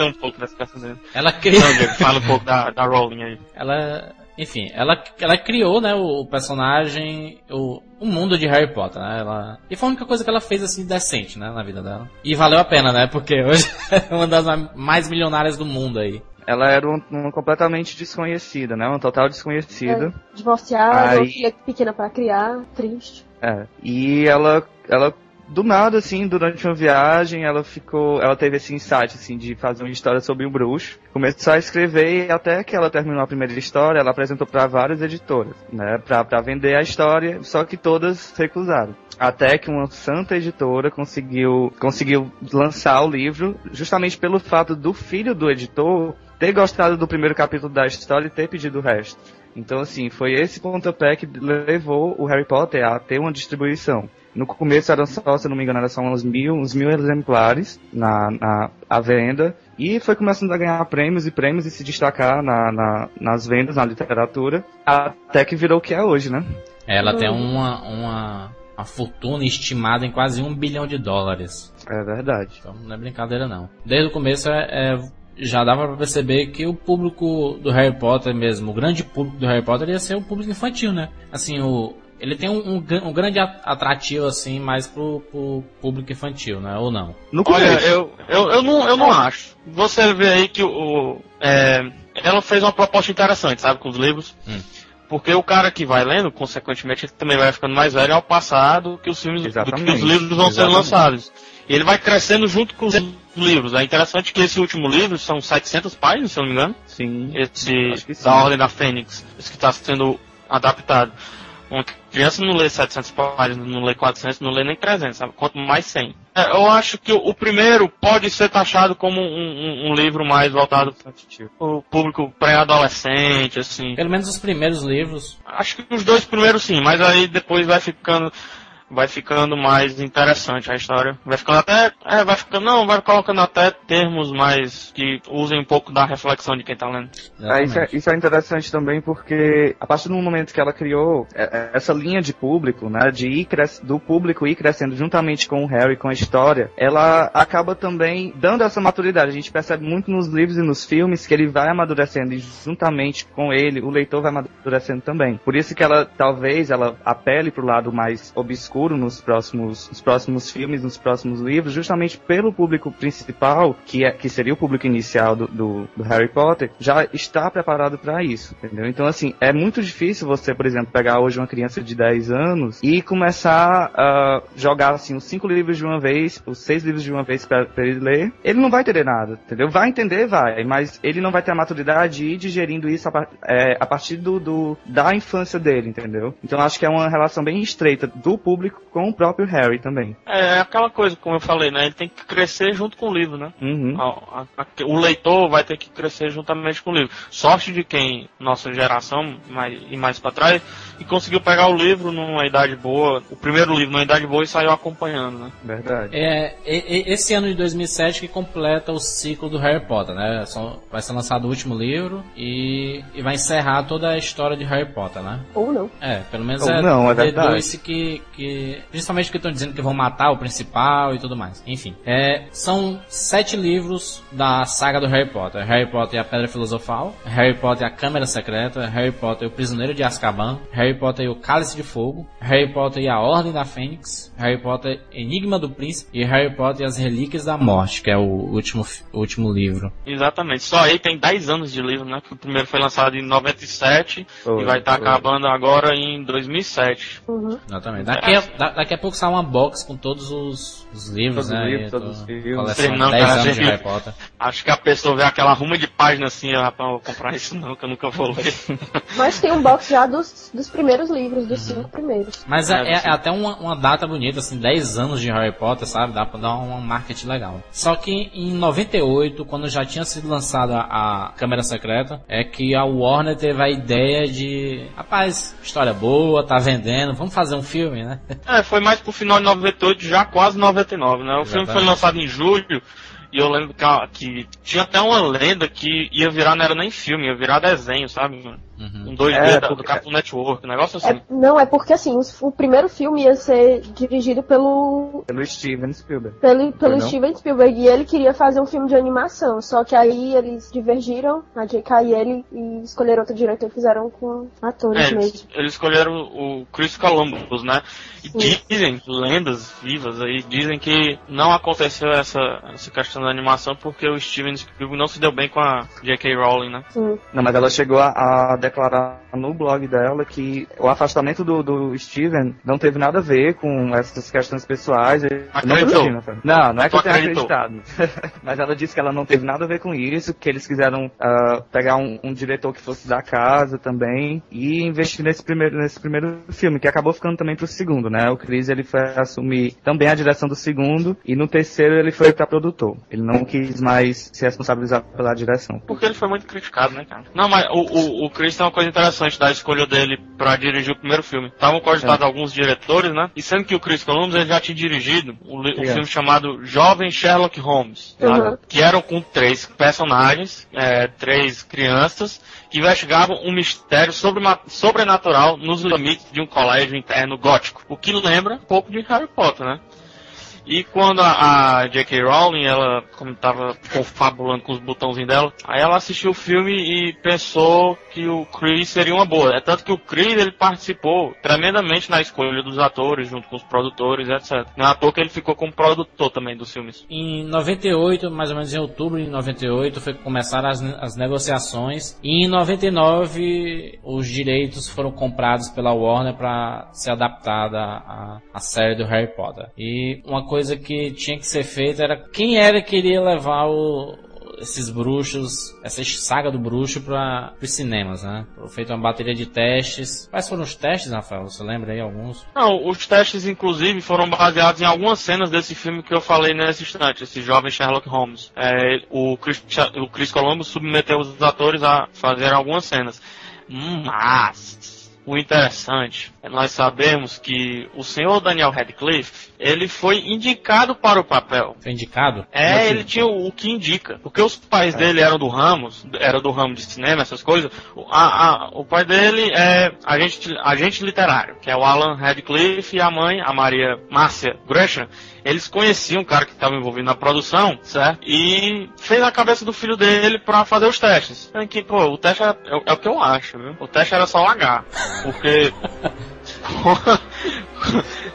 S3: um pouco dessa descendência.
S2: Ela criou.
S3: Então, Diego, fala um pouco da, da Rowling aí.
S2: ela, enfim, ela, ela criou, né, o personagem, o, o mundo de Harry Potter, né? Ela, e foi a única coisa que ela fez assim decente, né, na vida dela. E valeu a pena, né? Porque hoje *laughs* é uma das mais milionárias do mundo aí.
S4: Ela era um- uma completamente desconhecida, né? Uma total desconhecida.
S5: É, divorciada,
S4: Aí-
S5: filha pequena pra criar, triste.
S4: É. E ela, ela, do nada, assim, durante uma viagem, ela ficou, ela teve esse insight, assim, de fazer uma história sobre um bruxo. Começou a escrever e até que ela terminou a primeira história, ela apresentou para várias editoras, né? Pra, pra vender a história, só que todas recusaram. Até que uma santa editora conseguiu, conseguiu lançar o livro, justamente pelo fato do filho do editor ter gostado do primeiro capítulo da história e ter pedido o resto. Então, assim, foi esse pontapé que levou o Harry Potter a ter uma distribuição. No começo eram só, se não me engano, eram só uns mil, uns mil exemplares na, na à venda. E foi começando a ganhar prêmios e prêmios e se destacar na, na- nas vendas, na literatura. Até que virou o que é hoje, né?
S2: Ela tem uma, uma, uma fortuna estimada em quase um bilhão de dólares.
S4: É verdade.
S2: Então não é brincadeira não. Desde o começo é, é- já dava pra perceber que o público do Harry Potter mesmo, o grande público do Harry Potter ia ser o público infantil, né? Assim, o, ele tem um, um, um grande a- atrativo assim mais pro, pro público infantil, né? Ou não?
S4: No
S3: Olha, eu, eu, eu, não, eu não acho. Você vê aí que o, é, ela fez uma proposta interessante, sabe, com os livros.
S2: Hum.
S3: Porque o cara que vai lendo, consequentemente, ele também vai ficando mais velho ao passar do que os filmes, do que os livros vão
S4: Exatamente.
S3: lançados. E ele vai crescendo junto com os livros. É interessante que esse último livro são 700 páginas, se eu não me engano.
S4: Sim.
S3: Esse da Ordem da Fênix, esse que está sendo adaptado. Uma criança não lê 700 páginas, não lê 400, não lê nem 300, sabe? Quanto mais 100. É, eu acho que o, primeiro pode ser taxado como um, um- um livro mais voltado para o público pré-adolescente, assim.
S2: Pelo menos os primeiros livros.
S3: Acho que os dois primeiros sim, mas aí depois vai ficando. Vai ficando mais interessante a história. Vai ficando até, é, vai ficando, não, vai colocando até termos mais que usem um pouco da reflexão de quem tá lendo.
S4: É, isso, é, isso é interessante também porque a partir do momento que ela criou é, é, essa linha de público, né, de ir cres... do público ir crescendo juntamente com o Harry, com a história, ela acaba também dando essa maturidade. A gente percebe muito nos livros e nos filmes que ele vai amadurecendo e juntamente com ele, o leitor vai amadurecendo também. Por isso que ela, talvez, ela apele pro lado mais obscuro nos próximos, nos próximos filmes, nos próximos livros, justamente pelo público principal, que, é, que seria o público inicial do, do, do Harry Potter, já está preparado para isso, entendeu? Então, assim, é muito difícil você, por exemplo, pegar hoje uma criança de 10 anos e começar a jogar, assim, os cinco livros de uma vez, os seis livros de uma vez para ele ler. Ele não vai entender nada, entendeu? Vai entender, vai, mas ele não vai ter a maturidade de ir digerindo isso a, é, a partir do, do, da infância dele, entendeu? Então, acho que é uma relação bem estreita do público com o próprio Harry também.
S3: É, é aquela coisa, como eu falei, né? Ele tem que crescer junto com o livro, né?
S4: Uhum.
S3: A, a, a, o leitor vai ter que crescer juntamente com o livro. Sorte de quem, nossa geração mais, e mais para trás, e conseguiu pegar o livro numa idade boa, o primeiro livro numa idade boa e saiu acompanhando, né?
S4: Verdade.
S2: É, esse ano de 2007 que completa o ciclo do Harry Potter, né? Vai ser lançado o último livro e, e vai encerrar toda a história de Harry Potter, né?
S5: Ou não.
S2: É, pelo menos
S4: Ou
S2: é,
S4: não, é
S2: The
S4: verdade.
S2: Doce que, que. Principalmente que estão dizendo que vão matar o principal e tudo mais. Enfim. É, são sete livros da saga do Harry Potter. Harry Potter e a Pedra Filosofal, Harry Potter e a Câmara Secreta, Harry Potter e o Prisioneiro de Azkaban, Harry Potter e o Cálice de Fogo, Harry Potter e a Ordem da Fênix, Harry Potter Enigma do Príncipe e Harry Potter e as Relíquias da Morte, que é o último, último livro.
S3: Exatamente. Só aí tem 10 anos de livro, né? O primeiro foi lançado em 97
S4: Foi,
S3: e vai estar
S4: foi.
S3: acabando agora em 2007.
S5: Uhum.
S2: Exatamente. Daqui a, da- daqui a pouco sai uma box com todos os, os livros,
S4: Todos os
S2: né?
S4: livros,
S2: E
S4: todos os.
S2: Coleção
S3: Sei não,
S2: 10
S3: cara,
S2: anos de
S3: gente-
S2: Harry Potter.
S3: Acho que a pessoa vê aquela ruma de página assim, rapaz, eu vou comprar isso não, que eu nunca vou ler.
S5: Mas tem um box já dos, dos primeiros livros, dos cinco primeiros.
S2: Mas é,
S3: É,
S2: é- até uma, uma data bonita, assim, 10 anos de Harry Potter, sabe? Dá pra dar um marketing legal. Só que em 98, quando já tinha sido lançada a Câmera Secreta, é que a Warner teve a ideia de, rapaz, história boa, tá vendendo, vamos fazer um filme, né? *laughs*
S3: É, foi mais pro final de 98, já quase 99, né? O filme foi
S2: Exatamente.
S3: lançado em julho e eu lembro que, que tinha até uma lenda que ia virar, não era nem filme, ia virar desenho, sabe?
S2: Uhum.
S3: Um 2D
S4: É,
S3: da- do Cartoon Network, um negócio assim.
S5: É, não, é porque assim, os- o primeiro filme ia ser dirigido pelo,
S4: Pelo Steven Spielberg.
S5: pelo, pelo? Steven Spielberg e ele queria fazer um filme de animação. Só que aí eles divergiram, a J.K. e ele, e escolheram outro diretor e fizeram com atores
S3: É, eles,
S5: mesmo.
S3: eles escolheram o Chris Columbus, né? E
S5: Sim.
S3: dizem, lendas vivas aí, dizem que não aconteceu essa, essa questão da animação porque o Steven Spielberg não se deu bem com a J.K. Rowling, né?
S5: Sim.
S4: Não, mas ela chegou a, a declarar no blog dela que o afastamento do, do Steven não teve nada a ver com essas questões pessoais. Não, acredito, Fran. não, não é que eu tenha acreditado. *laughs* mas ela disse que ela não teve nada a ver com isso, que eles quiseram ah, pegar um, um diretor que fosse da casa também e investir nesse primeiro, nesse primeiro filme, que acabou ficando também pro segundo, né? O Chris ele foi assumir também a direção do segundo e no terceiro ele foi pra produtor. Ele não quis mais se responsabilizar pela direção.
S3: Porque ele foi muito criticado, né, cara? Não, mas o, o, o Chris tem uma coisa interessante da escolha dele pra dirigir o primeiro filme. Estavam cogitados alguns diretores, né? E sendo que o Chris Columbus ele já tinha dirigido o, o
S4: É.
S3: filme chamado Jovem Sherlock Holmes.
S5: Uhum.
S3: que eram com três personagens, é, três crianças, que investigavam um mistério sobrema- sobrenatural nos limites de um colégio interno gótico. O que lembra um pouco de Harry Potter, né? E quando a, a J.K. Rowling, ela, como tava confabulando com os botãozinhos dela, aí ela assistiu o filme e pensou que o Chris seria uma boa. É tanto que o Chris, ele participou tremendamente na escolha dos atores, junto com os produtores, etc. Não é à toa que ele ficou como produtor também dos filmes.
S2: Em 98, mais ou menos em outubro de 98, foi começaram as, as negociações. E em 99, os direitos foram comprados pela Warner para ser adaptada a, a série do Harry Potter. E uma coisa que tinha que ser feita era quem era que iria levar o, esses bruxos, essa saga do bruxo para os cinemas, né? Foi feita uma bateria de testes. Quais foram os testes, Rafael? Você lembra aí alguns?
S3: Não, os testes, inclusive, foram baseados em algumas cenas desse filme que eu falei nesse instante, esse jovem Sherlock Holmes. É, o, Chris, o Chris Columbus submeteu os atores a fazer algumas cenas. Mas o interessante é nós sabemos que o senhor Daniel Radcliffe, ele foi indicado para o papel.
S2: Foi indicado?
S3: É,
S2: Assim,
S3: ele tinha o, o que indica. Porque os pais dele eram do ramos, era do ramo de cinema, essas coisas. O, a- a- o pai dele é agente, agente literário, que é o Alan Radcliffe e a mãe, a Maria Márcia Gresham. Eles conheciam o cara que estava envolvido na produção, certo? E fez a cabeça do filho dele pra fazer os testes. É que, pô, o teste é, é- é o que eu acho, viu? O teste era só o H. Porque *laughs* *laughs*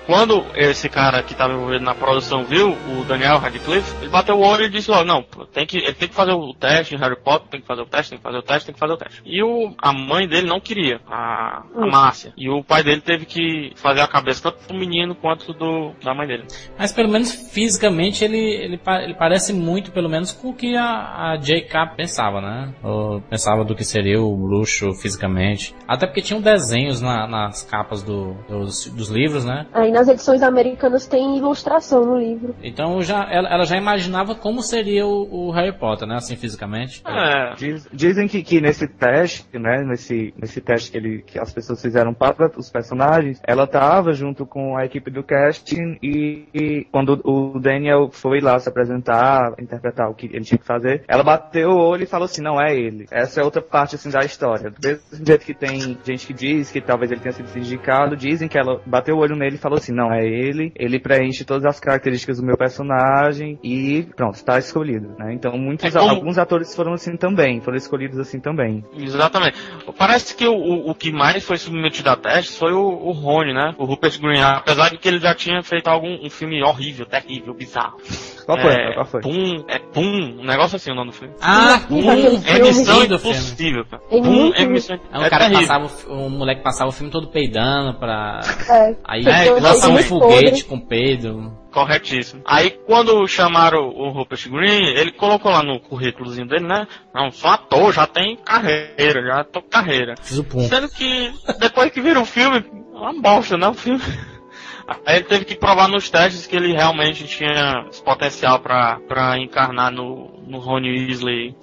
S3: quando esse cara que estava envolvido na produção viu o Daniel Radcliffe, ele bateu o olho e disse logo, não, pô, tem que, ele tem que fazer o teste em Harry Potter, tem que fazer o teste, tem que fazer o teste, tem que fazer o teste. E o, a mãe dele não queria, a, a Márcia. E o pai dele teve que fazer a cabeça tanto do menino quanto do, da mãe dele.
S2: Mas pelo menos fisicamente ele, ele, ele parece muito, pelo menos, com o que a, a J.K. pensava, né? Ou pensava do que seria o bruxo fisicamente. Até porque tinham desenhos na- nas capas do- dos, dos livros, né?
S5: Aí nas edições americanas tem ilustração no livro.
S2: Então já, ela, ela já imaginava como seria o, o Harry Potter, né? Assim, fisicamente.
S3: É,
S4: Diz- dizem que, que nesse teste, né, nesse, nesse teste que, ele, que as pessoas fizeram para os personagens, ela tava junto com a equipe do casting e, e quando o Daniel foi lá se apresentar, interpretar o que ele tinha que fazer, ela bateu o olho e falou assim, não é ele. Essa é outra parte assim da história. Do mesmo jeito que tem gente que diz que talvez ele tenha sido indicado, dizem que ela bateu o olho nele e falou assim, não é ele, ele preenche todas as características do meu personagem e pronto, está escolhido, né? Então muitos,
S3: É como-
S4: alguns atores foram assim também, foram escolhidos assim também.
S3: Exatamente. Parece que o, o, que mais foi submetido a teste foi o, o Rony, né? O Rupert Green. Apesar de que ele já tinha feito algum um filme horrível, terrível, bizarro.
S4: Qual foi?
S3: É,
S4: Qual foi?
S3: Pum, é Pum, um negócio assim o nome do filme.
S2: Ah, um,
S5: aquele
S3: É missão impossível, cara.
S5: É
S3: Pum
S5: muito
S3: é missão
S2: É um
S3: é
S2: cara que passava, um moleque que passava o filme todo peidando pra.
S5: É.
S2: Aí
S3: É,
S2: lança um foguete com peido.
S3: Corretíssimo. Aí quando chamaram o Rupert Green, ele colocou lá no currículozinho dele, né? Não, sou ator, já tem carreira, já tô com carreira.
S2: Fiz o pum.
S3: Sendo que depois que vira o filme, é uma bosta, né? O filme. Aí ele teve que provar nos testes que ele realmente tinha esse potencial pra, pra encarnar no, no Ron Weasley.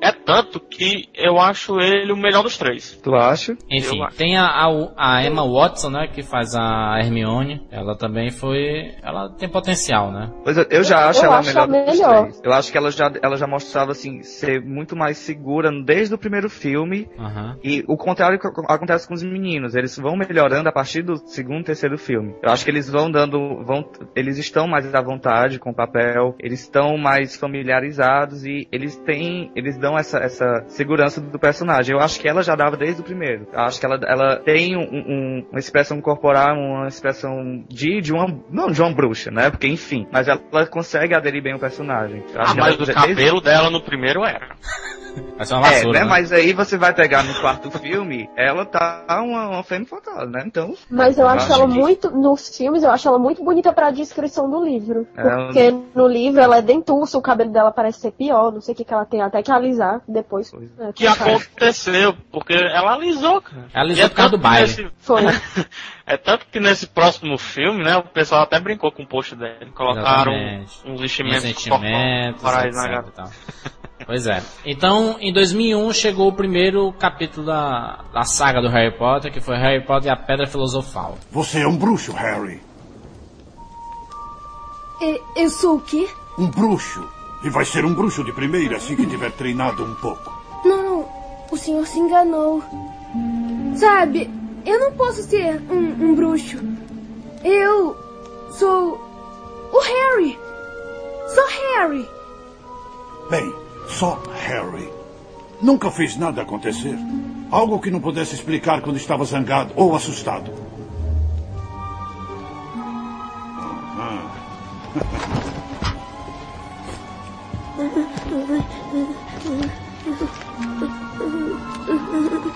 S3: É tanto que eu acho ele o melhor dos três.
S4: Tu acha?
S2: Enfim,
S3: Eu
S2: tem a, a, a Emma Watson, né, que faz a Hermione. Ela também foi. Ela tem potencial, né?
S4: Pois eu, eu já acho
S5: Eu
S4: ela
S5: acho
S4: a
S5: a
S4: melhor, dos
S5: melhor.
S4: três. Eu acho que ela já, ela já mostrava, assim, ser muito mais segura desde o primeiro filme.
S2: Aham.
S4: E o contrário que acontece com os meninos. Eles vão melhorando a partir do segundo, terceiro filme. Eu acho que eles vão dando, vão, eles estão mais à vontade com o papel, eles estão mais familiarizados e eles têm, eles dão essa, essa segurança do personagem. Eu acho que ela já dava desde o primeiro. Eu acho que ela, ela tem um- um- uma expressão corporal, uma expressão de, de uma, não de uma bruxa, né? Porque enfim, mas ela, ela consegue aderir bem ao personagem. Eu acho
S3: Ah, mas
S4: ela
S3: o
S4: desde-
S3: cabelo dela no primeiro era.
S2: Vai ser uma
S4: é,
S2: vassoura.
S4: né?
S2: né?
S4: Mas aí você vai pegar no quarto filme, ela tá uma, uma femme fatale, né? Então,
S5: Mas eu acho
S4: acho
S5: ela
S4: que-
S5: muito, filmes, eu acho ela muito bonita pra descrição do livro.
S4: Ela-
S5: Porque no livro ela é dentuça, o cabelo dela parece ser pior, não sei o que, que ela tem até que alisar depois.
S4: Pois
S5: É,
S3: que aconteceu, porque ela alisou, cara.
S2: Ela alisou
S3: E é
S2: por causa do baile.
S5: Foi. *laughs*
S3: é tanto que nesse próximo filme, né, o pessoal até brincou com o post dele. Colocaram
S2: Exatamente.
S3: uns vestimentos
S2: Ressentimentos,
S3: corporais na gata. *laughs*
S2: Pois é. Então, em 2001 chegou o primeiro capítulo da, da saga do Harry Potter, que foi Harry Potter e a Pedra Filosofal.
S1: Você é um bruxo, Harry.
S6: E- Eu sou o quê?
S1: Um bruxo. E vai ser um bruxo de primeira assim que tiver treinado um pouco.
S6: Não. O senhor se enganou. Sabe, eu não posso ser um, um bruxo. Eu sou o Harry. Sou Harry.
S1: Bem, só Harry. Nunca fez nada acontecer. Algo que não pudesse explicar quando estava zangado ou assustado. *laughs*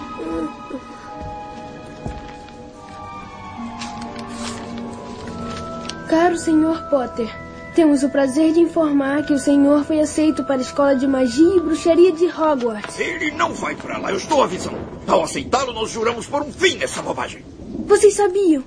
S6: Caro senhor Potter, temos o prazer de informar que o senhor foi aceito para a Escola de Magia e Bruxaria de Hogwarts.
S7: Ele não vai pra lá, eu estou avisando. Ao aceitá-lo, nós juramos por um fim nessa bobagem.
S6: Vocês sabiam?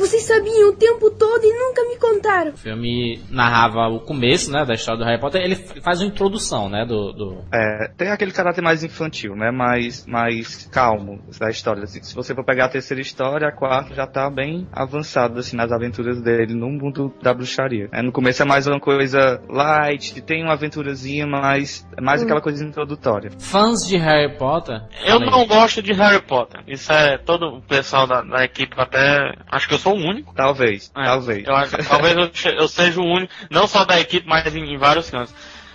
S6: Vocês sabiam o tempo todo e nunca me contaram.
S2: O filme narrava o começo, né, da história do Harry Potter. Ele faz uma introdução, né, do... do...
S4: É, tem aquele caráter mais infantil, né, mais, mais calmo da história. Assim, se você for pegar a terceira história, a quarta já tá bem avançada, assim, nas aventuras dele no mundo da bruxaria. É, no começo é mais uma coisa light, tem uma aventurazinha, mas é mais hum. aquela coisa introdutória.
S2: Fãs de Harry Potter?
S3: Eu não gosto de Harry Potter. Isso é todo o pessoal da, da equipe até... Acho que eu sou o único.
S4: Talvez, é, talvez.
S3: Eu acho, talvez eu, eu, seja o único, não só da equipe, mas em, em vários cantos.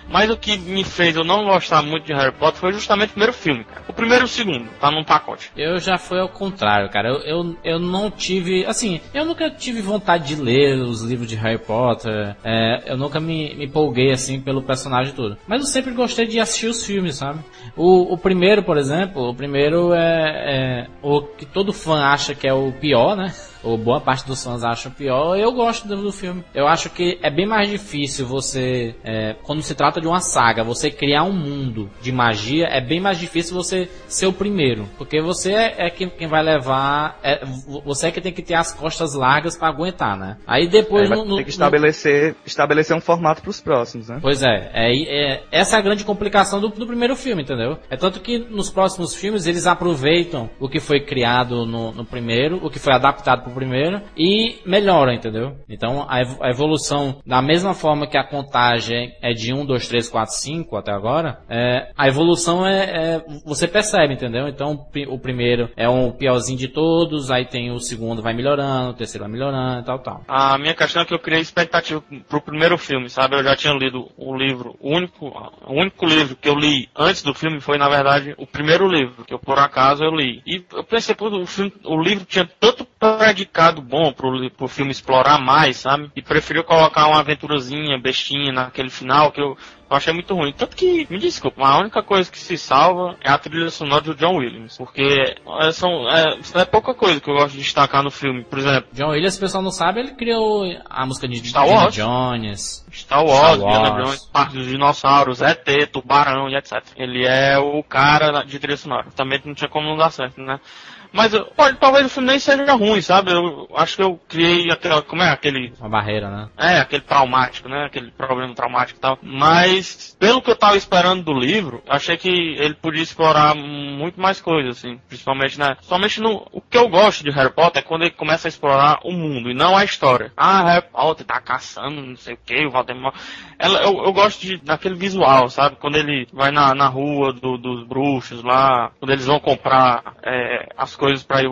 S3: Mas o que me fez eu não gostar muito de Harry Potter foi justamente o primeiro filme, cara. O primeiro e o segundo, tá num pacote.
S2: Eu já fui ao contrário, cara. Eu, eu, eu não tive. Assim, eu nunca tive vontade de ler os livros de Harry Potter. É, eu nunca me, me empolguei, assim, pelo personagem todo. Mas eu sempre gostei de assistir os filmes, sabe? O, o primeiro, por exemplo, o primeiro é, é o que todo fã acha que é o pior, né? Ou boa parte dos fãs acham pior, eu gosto do, do filme. Eu acho que é bem mais difícil você, é, quando se trata de uma saga, você criar um mundo de magia, é bem mais difícil você ser o primeiro. Porque você é, é quem, quem, vai levar, é, você é que tem que ter as costas largas para aguentar, né? Aí depois...
S4: É, no, no, tem que estabelecer, no... estabelecer um formato para os próximos, né?
S2: Pois é, é, é, essa é a grande complicação do, do primeiro filme, entendeu? É tanto que nos próximos filmes eles aproveitam o que foi criado no, no primeiro, o que foi adaptado pro primeiro e melhora, entendeu? Então a evolução, da mesma forma que a contagem é de 1, 2, 3, 4, 5 até agora, é, a evolução é, é, você percebe, entendeu? Então o primeiro é um piorzinho de todos, aí tem o segundo vai melhorando, o terceiro vai melhorando e tal, tal.
S3: A minha questão é que eu criei expectativa pro primeiro filme, sabe? Eu já tinha lido o livro, o único, o único livro que eu li antes do filme foi, na verdade, o primeiro livro, que eu por acaso eu li. E eu pensei, pô, o, filme, o livro tinha tanto predicado predicado bom pro, pro filme explorar mais, sabe? E preferiu colocar uma aventurazinha, bestinha naquele final que eu, eu achei muito ruim. Tanto que, me desculpa, a única coisa que se salva é a trilha sonora do John Williams. Porque é, são, é, é pouca coisa que eu gosto de destacar no filme. Por exemplo,
S2: John Williams, o pessoal não sabe, ele criou a música de
S3: Star Wars.
S2: Jones.
S3: Star Wars, Star Wars. Jones, parte dos dinossauros, ET, Tubarão e etc. Ele é o cara de trilha sonora. Também não tinha como não dar certo, né? Mas pode, talvez o filme nem seja ruim, sabe? Eu acho que eu criei aquela. Como é aquele.
S2: Uma barreira, né?
S3: É, aquele traumático, né? Aquele problema traumático e tal. Mas, pelo que eu tava esperando do livro, achei que ele podia explorar muito mais coisas, assim. Principalmente, né? Somente no. O que eu gosto de Harry Potter é quando ele começa a explorar o mundo e não a história. Ah, Harry Potter tá caçando, não sei o que, o Voldemort. Ela, eu, eu gosto de, daquele visual, sabe? Quando ele vai na, na rua do, dos bruxos lá, quando eles vão comprar é, as coisas coisas para ir,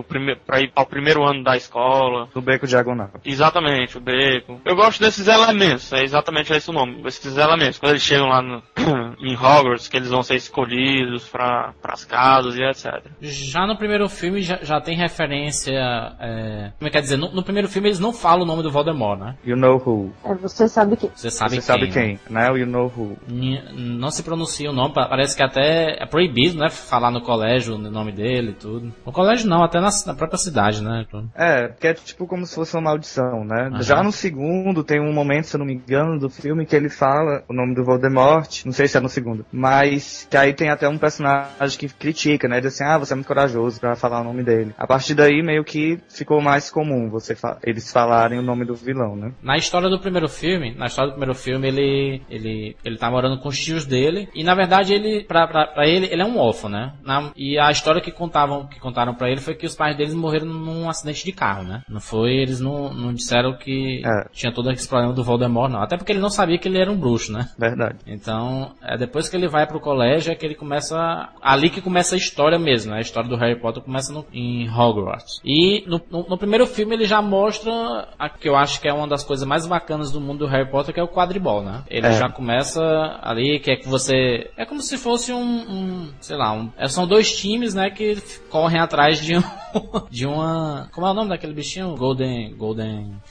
S3: ir ao primeiro ano da escola.
S4: Do beco diagonal.
S3: Exatamente, o beco. Eu gosto desses elementos, é exatamente esse o nome, esses elementos. Quando eles chegam lá no, *clears throat* em Hogwarts, que eles vão ser escolhidos para as casas e etc.
S2: Já no primeiro filme já, já tem referência. É, como é que quer dizer? No, no, primeiro filme eles não falam o nome do Voldemort, né?
S4: You know who.
S5: É, você sabe quem.
S2: Você sabe
S4: você
S2: quem.
S4: Sabe quem né? You know who.
S2: Não se pronuncia o nome, parece que até é proibido, né? Falar no colégio o nome dele e tudo. No colégio não, até na, na, própria cidade, né?
S4: É, porque é tipo como se fosse uma maldição, né? Uhum. Já no segundo tem um momento, se eu não me engano, do filme que ele fala o nome do Voldemort, não sei se é no segundo, mas que aí tem até um personagem que critica, né? Diz assim, ah, você é muito corajoso para falar o nome dele. A partir daí meio que ficou mais comum você fa eles falarem o nome do vilão, né?
S2: Na história do primeiro filme, na história do primeiro filme, ele ele ele tá morando com os tios dele e na verdade ele para ele ele é um órfão, né? Na, e a história que contavam que contaram para ele foi que os pais deles morreram num acidente de carro, né? Não foi, eles não, não disseram que é. tinha todo esse problema do Voldemort, não. Até porque ele não sabia que ele era um bruxo, né?
S4: Verdade.
S2: Então, é depois que ele vai pro colégio é que ele começa. Ali que começa a história mesmo, né? A história do Harry Potter começa no, em Hogwarts. E no, no, no, primeiro filme ele já mostra a que eu acho que é uma das coisas mais bacanas do mundo do Harry Potter, que é o quadribol, né? Ele é. já começa ali, que é que você. É como se fosse um. um sei lá, um, são dois times, né, que correm atrás de um, *laughs* de uma. Como é o nome daquele bichinho? Golden. Golden.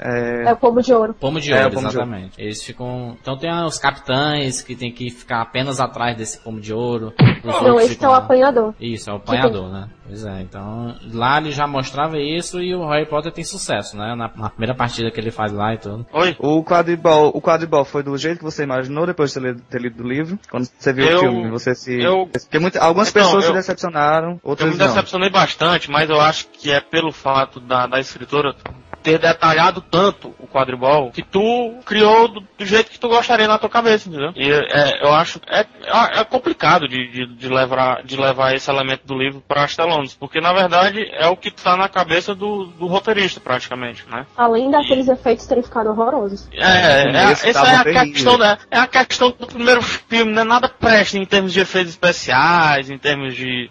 S4: É,
S5: É o pomo de ouro.
S2: Pomo de
S4: É,
S2: ouro,
S4: o pomo de
S2: exatamente. Eles ficam. Então tem os capitães que tem que ficar apenas atrás desse pomo de ouro. Os
S5: Não, esse
S2: ficam
S5: é o apanhador.
S2: Isso, é o apanhador, né? Pois é, então lá ele já mostrava isso e o Harry Potter tem sucesso, né? Na, na primeira partida que ele faz lá e tudo.
S3: Oi?
S4: o quadribol, o quadribol foi do jeito que você imaginou depois de ter lido, ter lido o livro? Quando você viu
S3: Eu-
S4: o filme, você se...
S3: eu-
S4: Porque muita- algumas
S3: Então,
S4: pessoas
S3: eu-
S4: se decepcionaram,
S3: Eu
S4: outras
S3: me
S4: não.
S3: decepcionei bastante, mas eu acho que é pelo fato da, da escritora ter detalhado tanto o quadribol que tu criou do, do jeito que tu gostaria na tua cabeça, entendeu? E é, eu acho é, é complicado de, de, de levar, de levar esse elemento do livro para as telonas, porque na verdade é o que tá na cabeça do, do roteirista praticamente, né?
S5: Além daqueles efeitos terem ficado horrorosos.
S3: É, é, é, essa é a
S4: terrível.
S3: questão da, é a questão do primeiro filme, né? Nada presta em termos de efeitos especiais, em termos de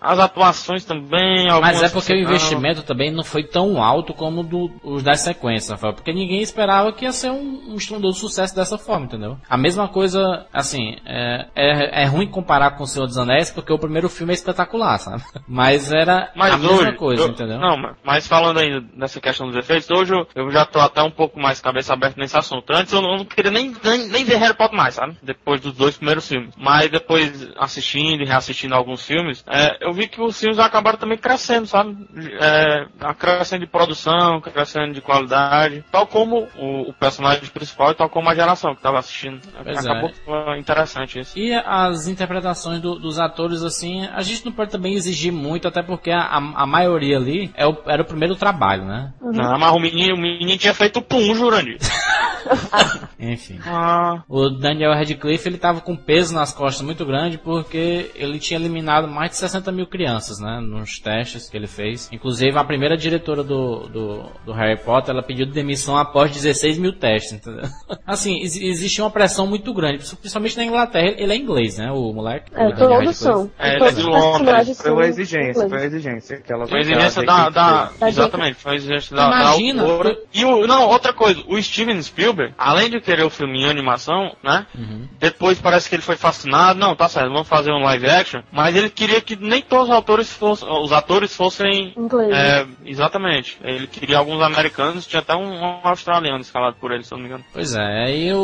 S3: as atuações também.
S2: Mas é porque o investimento também não foi tão alto como do, os das sequências, Rafael. Porque ninguém esperava que ia ser um, um estrondoso sucesso dessa forma, entendeu? A mesma coisa, assim, é, é, é ruim comparar com o Senhor dos Anéis, porque o primeiro filme é espetacular, sabe? *laughs* Mas era
S3: Mas
S2: a mesma
S3: hoje,
S2: coisa,
S3: eu-
S2: entendeu?
S3: Não, mas- falando aí dessa questão dos efeitos, hoje eu, eu já tô até um pouco mais cabeça aberta nesse assunto. Antes eu não, eu não queria nem, nem, nem ver Harry Potter mais, sabe? Depois dos dois primeiros filmes. Mas depois, assistindo e reassistindo alguns filmes, é, eu vi que os filmes acabaram também crescendo, sabe? É, crescendo de produção, crescendo de qualidade. Tal como o, o personagem principal e tal como a geração que tava assistindo.
S2: Pois
S3: Acabou
S2: é.
S3: que foi interessante isso.
S2: E as interpretações do- dos atores, assim, a gente não pode também exigir muito, até porque a, a maioria ali é o- era o primeiro trabalho, né?
S3: Não, mas o menino, o menino tinha feito pum, Jurandir. *laughs*
S2: Enfim.
S3: Ah,
S2: O Daniel Radcliffe ele tava com peso nas costas muito grande porque ele tinha eliminado mais de 60 mil crianças, né? Nos testes que ele fez. Inclusive a primeira diretora do, do, do Harry Potter ela pediu demissão após 16 mil testes, entendeu? *laughs* Assim, ex- existe uma pressão muito grande, principalmente na Inglaterra. Ele é inglês, né? O moleque.
S5: É, todos são.
S3: É,
S5: todos
S3: ele é de
S5: personagens
S3: Londres.
S4: Foi uma exigência, foi uma exigência
S3: Foi a exigência da, da,
S5: Da
S3: exatamente, foi a exigência da,
S2: Imagina,
S3: da autora. E o, não, outra coisa, o Steven Spielberg, além de querer o filme em animação, né?
S2: Uhum.
S3: Depois parece que ele foi fascinado, não, tá certo, vamos fazer um live action, mas ele queria que nem todos os atores fossem, os atores fossem,
S5: Inglês.
S3: é, exatamente, ele queria alguns americanos, tinha até um, um australiano escalado por ele, se eu não me engano.
S2: Pois é, aí o,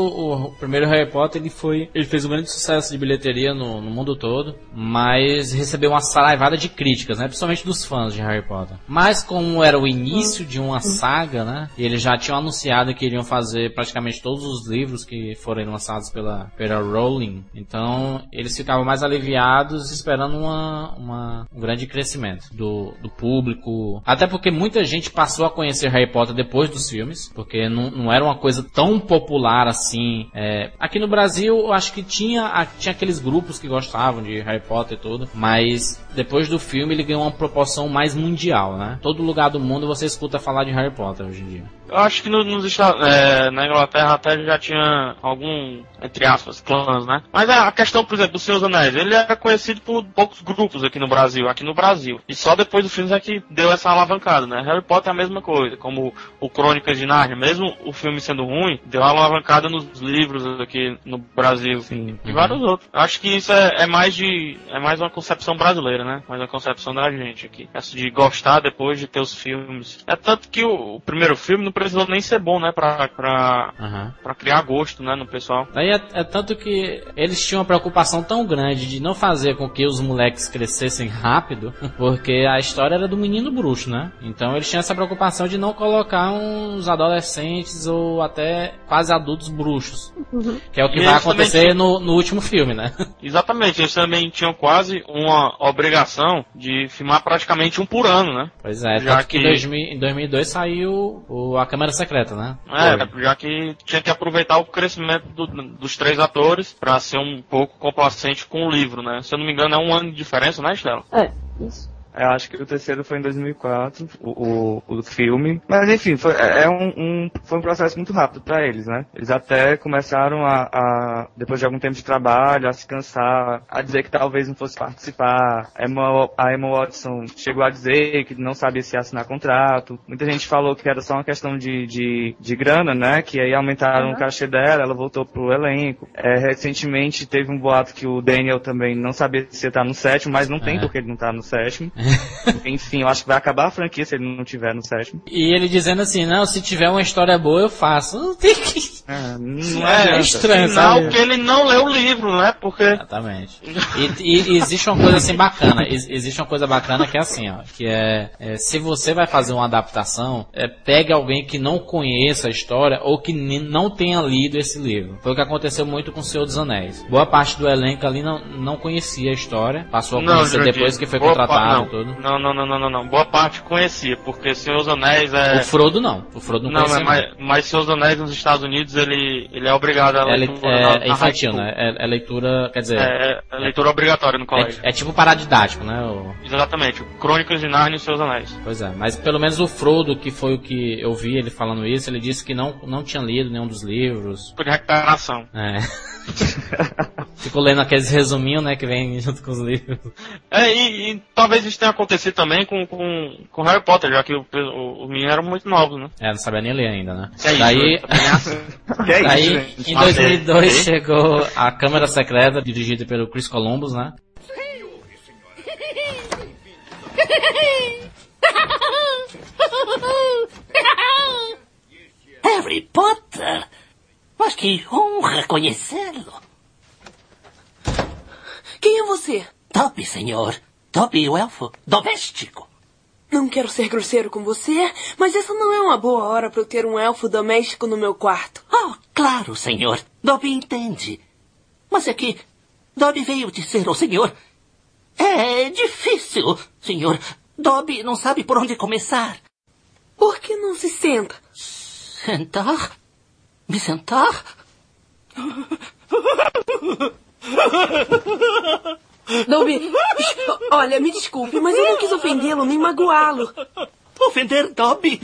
S2: o primeiro Harry Potter ele foi. Ele fez um grande sucesso de bilheteria no, no mundo todo, mas recebeu uma saraivada de críticas, né? Principalmente dos fãs de Harry Potter. Mas como era o início de uma saga, né? E eles já tinham anunciado que iriam fazer praticamente todos os livros que forem lançados pela, pela Rowling. Então eles ficavam mais aliviados esperando uma, uma- um grande crescimento do, do público. Até porque muita gente passou a conhecer Harry Potter depois dos filmes, porque não, não era uma coisa tão popular assim. É, aqui no Brasil, eu acho que tinha, tinha aqueles grupos que gostavam de Harry Potter e tudo, mas depois do filme ele ganhou uma proporção mais mundial, né? Todo lugar do mundo você escuta falar de Harry Potter hoje em dia.
S3: Eu acho que no- nos Estados, é, na Inglaterra até já tinha algum, entre aspas, clãs, né? Mas a questão, por exemplo, dos Anéis, ele era conhecido por poucos grupos aqui no Brasil, aqui no Brasil. E só depois do filme é que deu essa alavancada, né? Harry Potter é a mesma coisa, como o Crônicas de Nárnia, mesmo o filme sendo ruim, deu uma alavancada nos livros aqui no Brasil.
S4: Sim.
S3: E vários outros. Acho que isso é, é mais de. é mais uma concepção brasileira, né? Mais uma concepção da gente aqui. Essa de gostar depois de ter os filmes. É tanto que o, o primeiro filme não precisou nem ser bom, né? Pra, pra,
S2: Aham.
S3: pra criar gosto, né, no pessoal.
S2: Daí é, é tanto que eles tinham uma preocupação tão grande de não fazer com que os moleques crescessem rápido, porque a história era do menino bruxo, né? Então eles tinham essa preocupação de não colocar uns adolescentes ou até quase adultos bruxos. Que é o que
S3: E
S2: vai acontecer
S3: tinham-
S2: no, no último filme, né? *laughs*
S3: Exatamente, eles também tinham quase uma obrigação de filmar praticamente um por ano, né?
S2: Pois é,
S3: Já
S2: tanto que,
S3: que-
S2: em 2000 em 2002 saiu o, a Câmara Secreta, né?
S3: É, já que tinha que aproveitar o crescimento do- dos três atores pra ser um pouco complacente com o livro, né? Se eu não me engano, é um ano de diferença, né,
S5: É, isso.
S4: Eu acho que o terceiro foi em 2004, o, o, o filme. Mas enfim, foi, é é um, um- foi um processo muito rápido para eles, né? Eles até começaram a, a, depois de algum tempo de trabalho, a se cansar, a dizer que talvez não fosse participar. A Emma, a Emma Watson chegou a dizer que não sabia se assinar contrato. Muita gente falou que era só uma questão de, de, de grana, né? Que aí aumentaram o cachê dela, ela voltou pro elenco. É, recentemente teve um boato que o Daniel também não sabia se ia estar no sétimo, mas não tem
S2: É.
S4: porque ele não tá no sétimo. *laughs* *laughs* Enfim, eu acho que vai acabar a franquia se ele não tiver no sétimo.
S2: E ele dizendo assim, não, se tiver uma história boa eu faço. Não tem que...
S4: É, não *laughs*
S3: É,
S4: adianta.
S2: estranho,
S3: Sinal
S2: sabe?
S3: que ele não leu o livro, né? Porque.
S2: Exatamente. E, e- existe uma coisa assim bacana. Ex- existe uma coisa bacana que é assim, ó. Que é, é, se você vai fazer uma adaptação, é, pegue alguém que não conheça a história ou que não tenha lido esse livro. Foi o que aconteceu muito com o Senhor dos Anéis. Boa parte do elenco ali não, não conhecia a história. Passou a conhecer
S3: Jurandir,
S2: depois que foi contratado tudo.
S3: não, não, não, não, não, não. Boa parte conhecia, porque Senhor dos Anéis é.
S2: O Frodo não. O Frodo não,
S3: Não,
S2: conhecia.
S3: mas, mas, mas Senhor dos Anéis nos Estados Unidos ele, ele é obrigado a
S2: É, le-
S3: leitura
S2: é-
S3: na-
S2: é infantil, né? É, é leitura, quer dizer,
S3: school. É, é leitura obrigatória no colégio.
S2: é, é tipo paradidático, né? O-
S3: Exatamente. Crônicas de Narnia e Seus Anéis.
S2: Pois é, mas pelo menos o Frodo, que foi o que eu vi ele falando isso, ele disse que não, não tinha lido nenhum dos livros.
S3: De recuperação.
S2: É. *laughs* Ficou lendo aqueles resuminhos, né, que vem *laughs* junto com os livros.
S3: É, e, e talvez isso tenha acontecido também com, com, com Harry Potter, já que o, o, os meninos eram muito novos, né?
S2: É, não sabia nem ler ainda, né?
S3: Que é isso,
S2: Daí,
S3: né? Também *laughs* *laughs* é.
S4: Que isso,
S2: daí
S4: gente?
S2: em
S3: Mas,
S2: 2002
S3: é.
S2: chegou a Câmara Secreta, dirigida pelo Chris Columbus, né?
S8: Harry Potter! Mas que honra conhecê-lo!
S6: Quem é você?
S8: Dobby, senhor. Dobby, o elfo doméstico.
S6: Não quero ser grosseiro com você, mas essa não é uma boa hora para eu ter um elfo doméstico no meu quarto.
S8: Oh, claro, senhor. Dobby entende. Mas é que Dobby veio dizer ao senhor. É difícil, senhor. Dobby não sabe por onde começar.
S6: Por que não se senta?
S8: Sentar? Me sentar? *laughs*
S6: Dobby, olha, me desculpe, mas eu não quis ofendê-lo nem magoá-lo.
S8: Ofender Dobby?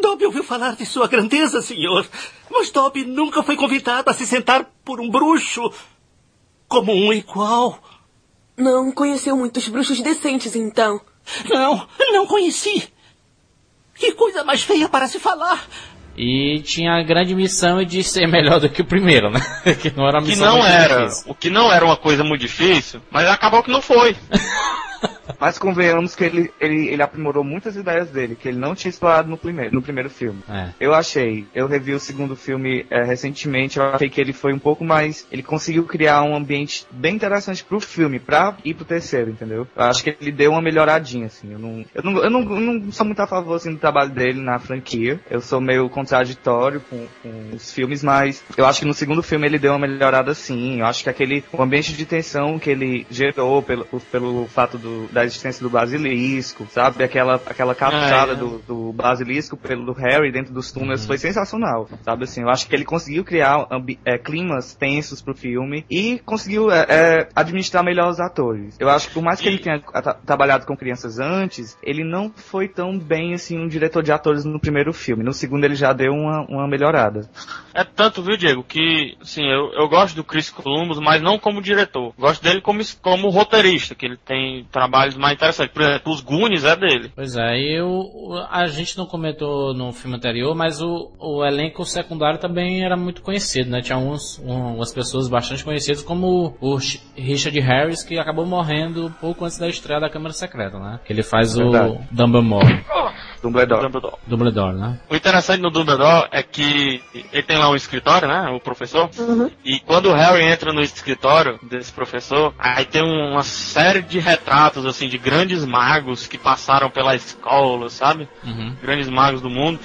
S8: Dobby ouviu falar de sua grandeza, senhor. Mas Dobby nunca foi convidado a se sentar por um bruxo. Como um igual.
S6: Não conheceu muitos bruxos decentes, então.
S8: Não, não conheci. Que coisa mais feia para se falar.
S2: E tinha a grande missão de ser *laughs* melhor do que o primeiro, né? *laughs* que não era
S3: que não
S2: muito
S3: era,
S2: difícil.
S3: o que não era uma coisa muito difícil, mas acabou que não foi. *laughs*
S4: Mas convenhamos que ele, ele, ele aprimorou muitas ideias dele, que ele não tinha explorado no primeiro, no primeiro filme.
S2: É.
S4: Eu achei, eu revi o segundo filme é, recentemente, eu achei que ele foi um pouco mais. Ele conseguiu criar um ambiente bem interessante pro filme, pra ir pro terceiro, entendeu? Eu acho que ele deu uma melhoradinha, assim. Eu não, eu não, eu não, eu não sou muito a favor assim, do trabalho dele na franquia. Eu sou meio contraditório com, com os filmes, mas eu acho que no segundo filme ele deu uma melhorada sim. Eu acho que aquele o ambiente de tensão que ele gerou pelo, pelo fato do, da existência do basilisco, sabe? Aquela, aquela captada
S3: É, é.
S4: do, do basilisco pelo Harry dentro dos túneis foi sensacional, sabe assim? Eu acho que ele conseguiu criar é, climas tensos pro filme e conseguiu é, é, administrar melhor os atores. Eu acho que por mais que ele tenha tra- trabalhado com crianças antes, ele não foi tão bem assim um diretor de atores no primeiro filme. No segundo ele já deu uma, uma melhorada.
S3: É tanto, viu, Diego, que, assim, eu, eu gosto do Chris Columbus, mas não como diretor. Gosto dele como, como roteirista, que ele tem trabalhos mais interessantes. Por exemplo, os Goonies é dele.
S2: Pois é, e o, a gente não comentou no filme anterior, mas o, o elenco secundário também era muito conhecido, né? Tinha uns, um- umas pessoas bastante conhecidas, como o, o Ch- Richard Harris, que acabou morrendo pouco antes da estreia da Câmara Secreta, né? Que ele faz
S4: Verdade.
S2: o Dumbledore,
S4: Dumbledore.
S3: Dumbledore.
S2: Dumbledore, né?
S3: O interessante no Dumbledore é que ele tem lá um escritório, né? O professor.
S5: Uhum.
S3: E quando o Harry entra no escritório desse professor, aí tem uma série de retratos, assim, de grandes magos que passaram pela escola, sabe?
S2: Uhum.
S3: Grandes magos do mundo.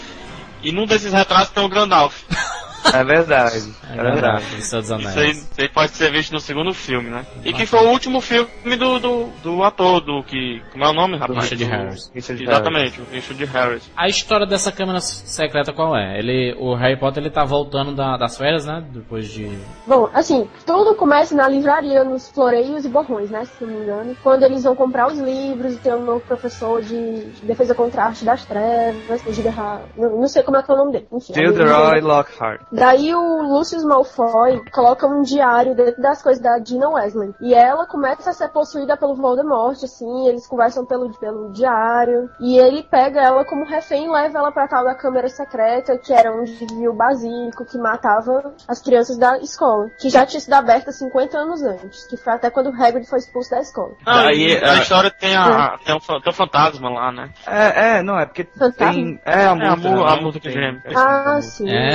S3: E num desses retratos tem o Gandalf. *laughs*
S4: É verdade.
S2: É
S4: É verdade.
S3: Isso aí, isso aí pode ser visto no segundo filme, né? E que foi o último filme do, do, do ator, do que. Como é o nome, rapaz?
S2: Richard
S3: Do-
S2: Harris.
S4: Richard
S3: Exatamente, o Richard Harris.
S2: A história dessa Câmara Secreta qual é? Ele, o Harry Potter ele tá voltando da- das férias, né? Depois de...
S5: Bom, assim, tudo começa na livraria, nos floreios e borrões, né? Se não me engano. Quando eles vão comprar os livros e tem um novo professor de defesa contra a arte das trevas, o Gilderoy, não, não sei como é que é o nome dele. Enfim,
S4: Gilderoy
S5: ele-
S4: Lockhart.
S5: Daí o Lucius Malfoy coloca um diário dentro das coisas da Gina Wesley. E ela começa a ser possuída pelo Voldemort, assim, eles conversam pelo, pelo diário. E ele pega ela como refém e leva ela pra tal da câmara secreta, que era onde vivia o Basílico, que matava as crianças da escola. Que já tinha sido aberta 50 anos antes. Que foi até quando o Hagrid foi expulso da escola.
S3: Ah,
S4: Daí,
S3: e a
S4: é-
S3: história tem, a, tem, um, tem um fantasma lá, né?
S4: É, é, não, é porque
S5: Fantasma?
S4: tem. É a
S3: É, a
S4: música.
S3: mu-
S4: né?
S3: a música
S4: Tem-
S3: gêmea.
S5: Ah, sim.
S2: É.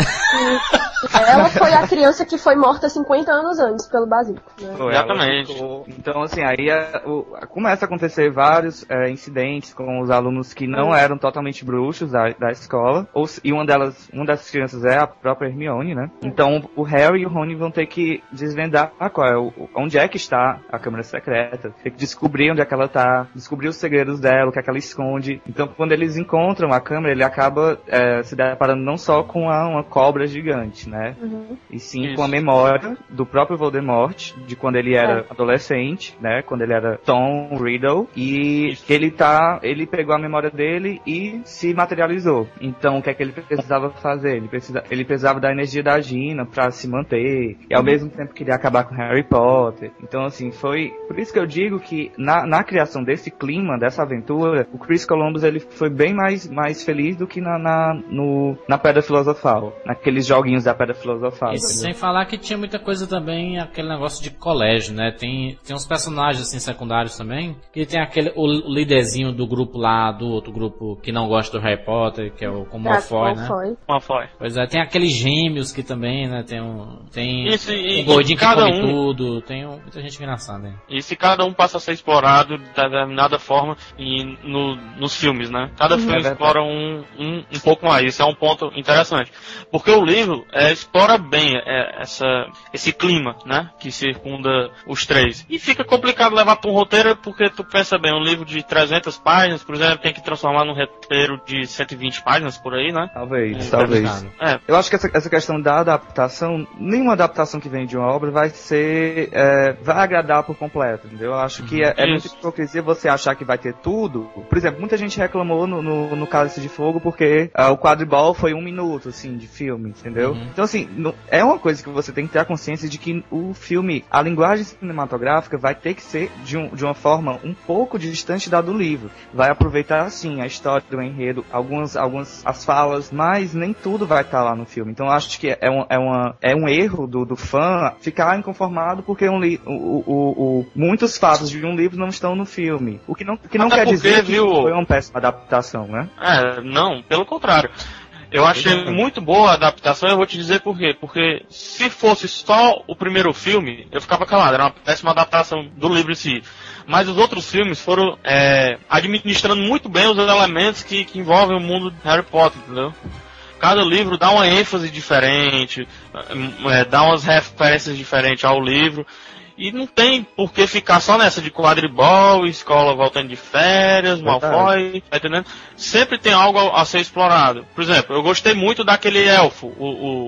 S5: Ela foi a criança que foi morta 50 anos antes pelo Basílico. Né?
S4: Foi,
S3: Exatamente.
S4: ficou- Então, assim, aí é, o- começa a acontecer vários é, incidentes com os alunos que não eram totalmente bruxos da, da escola. Ou, se- e uma delas, uma dessas crianças é a própria Hermione, né? Então, o Harry e o Rony vão ter que desvendar ah, qual é o, onde é que está a câmara secreta. Tem que descobrir onde é que ela tá, descobrir os segredos dela, o que é que ela esconde. Então, quando eles encontram a câmera, ele acaba é, se deparando não só com a- uma cobra gigante, né?
S5: Uhum.
S4: E sim
S3: Isso.
S4: com a memória do próprio Voldemort, de quando ele era
S5: É.
S4: adolescente, né? Quando ele era Tom Riddle. E
S3: Isso.
S4: ele tá. Ele pegou a memória dele e se materializou. Então o que é que ele precisava fazer? Ele, precisa, ele precisava da energia da Gina pra se manter. E ao mesmo tempo queria acabar com Harry Potter. Então, assim, foi. Por isso que eu digo que na, na criação desse clima, dessa aventura, o Chris Columbus ele foi bem mais, mais feliz do que na, na, no, na Pedra Filosofal. Naqueles joguinhos da Pedra Filosofal.
S2: E
S4: entendeu?
S2: sem falar que tinha muita coisa também, aquele negócio de colégio, né? Tem, tem uns personagens assim secundários também, que tem aquele, o líderzinho do grupo lá, do outro grupo que não gosta do Harry Potter, que é o como Malfoy, né?
S5: Malfoy.
S2: Pois é, tem aqueles gêmeos que também, né? Tem um, tem
S3: Isso, e-
S2: um gordinho que
S3: cada
S2: come
S3: um-
S2: tudo, tem um- muita gente engraçada, hein?
S3: E se cada um passa a ser explorado de determinada forma e no, nos filmes, né? Cada filme
S4: verdade.
S3: explora um, um, um pouco mais. Isso é um ponto interessante. Porque o livro é, explora bem é, essa, esse clima, né? Que circunda os três. E fica complicado levar para um roteiro porque tu pensa bem, um livro de 300 páginas, por exemplo, tem que transformar num roteiro de 120 páginas por aí, né?
S4: Talvez,
S2: É
S4: talvez.
S2: complicado.
S3: É,
S4: Eu acho que essa, essa questão da adaptação, nenhuma adaptação que vem de uma obra vai ser, é, vai agradar por completo, entendeu? Eu acho que é, é muita hipocrisia você achar que vai ter tudo. Por exemplo, muita gente reclamou no, no, no Cálice de Fogo porque ah, o quadribol foi um minuto, assim, de filme, entendeu?
S2: Uhum.
S4: Então, assim, não- é uma coisa que você tem que ter a consciência de que o filme, a linguagem cinematográfica vai ter que ser de, um- de uma forma um pouco distante da do livro. Vai aproveitar, assim, a história do enredo, algumas, algumas as falas, mas nem tudo vai estar lá no filme. Então, acho que é um, é uma, é um erro do, do fã ficar inconformado porque um li, o, o, o- muitos fatos de um livro não estão no filme. O que não, que não
S3: Até
S4: quer
S3: porque,
S4: dizer que
S3: viu,
S4: foi uma péssima adaptação, né?
S3: É, não, pelo contrário. Eu achei muito boa a adaptação e eu vou te dizer por quê. Porque se fosse só o primeiro filme, eu ficava calado, era uma péssima adaptação do livro em si. Mas os outros filmes foram é, administrando muito bem os elementos que, que envolvem o mundo de Harry Potter, entendeu? Cada livro dá uma ênfase diferente, é, dá umas referências diferentes ao livro. E não tem por que ficar só nessa de quadribol, escola voltando de férias. Malfoy, tá entendendo? Sempre tem algo a, a ser explorado. Por exemplo, eu gostei muito daquele elfo, o,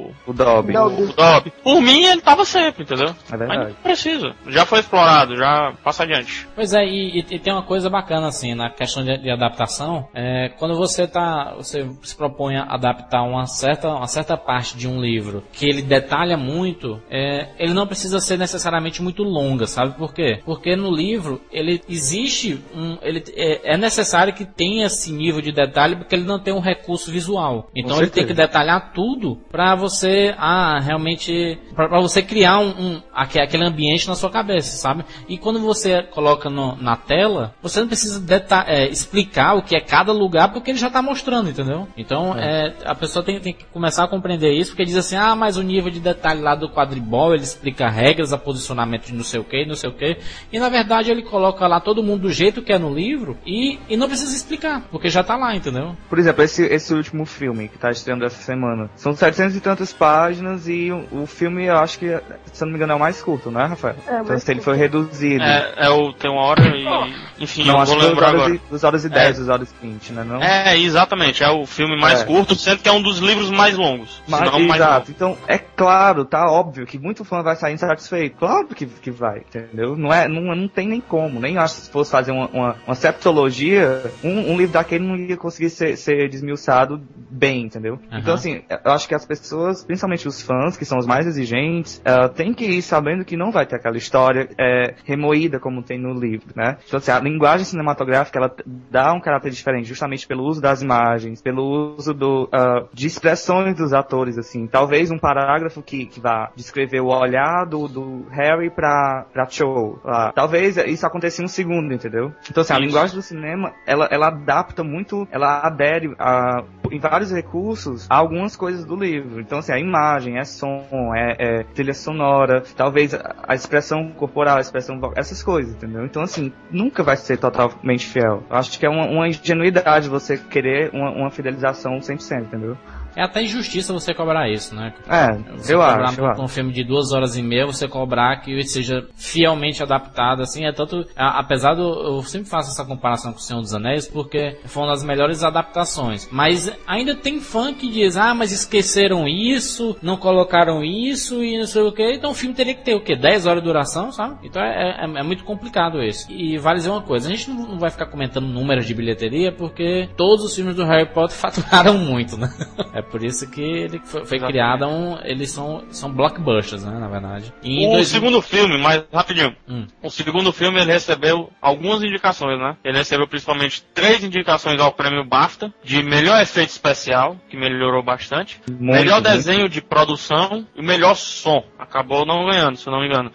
S3: o,
S4: O Dobby.
S5: Dobby.
S3: o Dobby. Por mim, ele tava sempre, entendeu?
S4: É
S3: Mas
S4: verdade.
S3: não precisa. Já foi explorado, já passa adiante.
S2: Pois é, e, e- e tem uma coisa bacana assim na questão de, de adaptação. É, quando você tá, você se propõe a adaptar uma certa, uma certa parte de um livro que ele detalha muito, é, ele não precisa ser necessariamente muito longa, sabe por quê? Porque no livro ele existe um, ele é, é necessário que tenha esse nível de detalhe porque ele não tem um recurso visual. Então ele tem que detalhar tudo para você, ah, realmente, para você criar um, um aque- aquele ambiente na sua cabeça, sabe? E quando você coloca no- na tela, você não precisa é, explicar o que é cada lugar porque ele já está mostrando, entendeu? Então é, a pessoa tem, tem que começar a compreender isso porque diz assim, ah, mas o nível de detalhe lá do quadribol ele explica regras, a posicionamento de não sei o que, não sei o que, e na verdade ele coloca lá todo mundo do jeito que é no livro e, e não precisa explicar porque já tá lá, entendeu?
S4: Por exemplo, esse, esse último filme que tá estreando essa semana. São 700 e tantas páginas e o, o filme, eu acho que, se não me engano, é o mais curto, né, Rafael?
S5: É,
S4: então se ele foi reduzido.
S3: É, é o, tem uma hora e. Enfim,
S4: não,
S3: eu
S4: acho
S3: vou
S4: que duas
S3: lembrar
S4: horas,
S3: agora.
S4: e, duas horas e 10,
S3: É.
S4: duas horas e 20, né? Não?
S3: É, exatamente. É o filme mais
S4: É.
S3: curto, sendo que é um dos livros mais longos.
S4: Mas,
S3: se não o mais
S4: exato.
S3: longo.
S4: Então, é claro, tá óbvio que muito fã vai sair insatisfeito. Claro que que vai, entendeu? Não, é, não, não tem nem como, nem acho que se fosse fazer uma, uma, uma septologia, um, um, livro daquele não ia conseguir ser, ser desmiuçado bem, entendeu? Uhum. Então, assim, eu acho que as pessoas, principalmente os fãs, que são os mais exigentes, uh, tem que ir sabendo que não vai ter aquela história é, remoída como tem no livro, né? Então, assim, a linguagem cinematográfica, ela dá um caráter diferente, justamente pelo uso das imagens, pelo uso do, uh, de expressões dos atores, assim. Talvez um parágrafo que, que vá descrever o olhar do, do Harry pra, pra Cho. Uh, talvez isso aconteça em um segundo, entendeu? Então, assim, a linguagem do cinema, ela, ela adapta muito, ela adere a, em vários recursos a algumas coisas do livro. Então, assim, a imagem, é som, é, é trilha sonora, talvez a, a expressão corporal, a expressão vocal, essas coisas, entendeu? Então, assim, nunca vai ser totalmente fiel. Eu acho que é uma, uma ingenuidade você querer uma, uma fidelização 100%, entendeu?
S2: É até injustiça você cobrar isso, né?
S4: É, você eu
S2: cobrar
S4: acho.
S2: Com um filme de duas horas e meia, você cobrar que ele seja fielmente adaptado, assim, é tanto... A, apesar do... Eu sempre faço essa comparação com o Senhor dos Anéis, porque foi uma das melhores adaptações. Mas ainda tem fã que diz, ah, mas esqueceram isso, não colocaram isso e não sei o que. Então o filme teria que ter o quê? 10 horas de duração, sabe? Então é, é, é muito complicado isso. E vale dizer uma coisa, a gente não vai ficar comentando números de bilheteria, porque todos os filmes do Harry Potter *laughs* faturaram muito, né? É por isso que ele foi, foi criado um. Eles são, são blockbusters, né? Na verdade.
S3: E o dois... segundo filme, mais rapidinho. Hum. O segundo filme ele recebeu algumas indicações, né? Ele recebeu principalmente três indicações ao prêmio BAFTA de melhor efeito especial, que melhorou bastante. Muito, melhor desenho muito. de produção e melhor som. Acabou não ganhando, se eu não me engano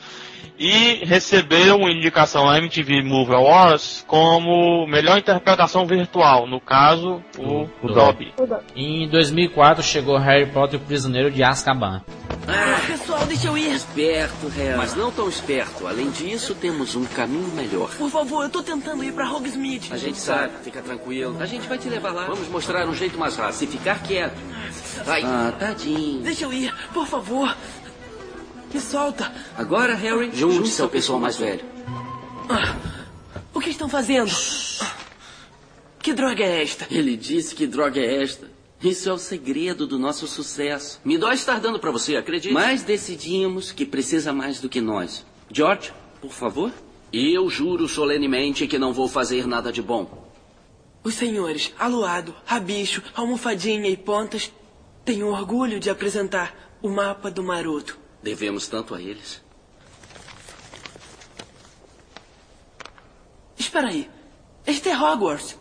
S3: e recebeu uma indicação na MTV Movie Awards como melhor interpretação virtual, no caso, o, o Dobby.
S2: Em 2004 chegou Harry Potter e o Prisioneiro de Azkaban.
S9: Ah, pessoal, deixa eu ir. Esperto, Harry. Mas não tão esperto. Além disso, temos um caminho melhor.
S10: Por favor, eu tô tentando ir pra Hogsmeade.
S9: A gente sabe, fica tranquilo. A gente vai te levar lá. Vamos mostrar um jeito mais rápido. Se ficar quieto. Vai. Ah, tadinho.
S10: Deixa eu ir, por favor. Me solta.
S9: Agora, Harry, junte-se ao pessoal mais velho.
S10: Ah, o que estão fazendo? Que droga é esta?
S9: Ele disse que droga é esta. Isso é o segredo do nosso sucesso. Me dói estar dando para você, acredite. Mas decidimos que precisa mais do que nós. George, por favor. E eu juro solenemente que não vou fazer nada de bom.
S10: Os senhores, Aluado, Rabicho, Almofadinha e Pontas, têm orgulho de apresentar o mapa do Maroto.
S9: Devemos tanto a eles.
S10: Espera aí. Este é Hogwarts.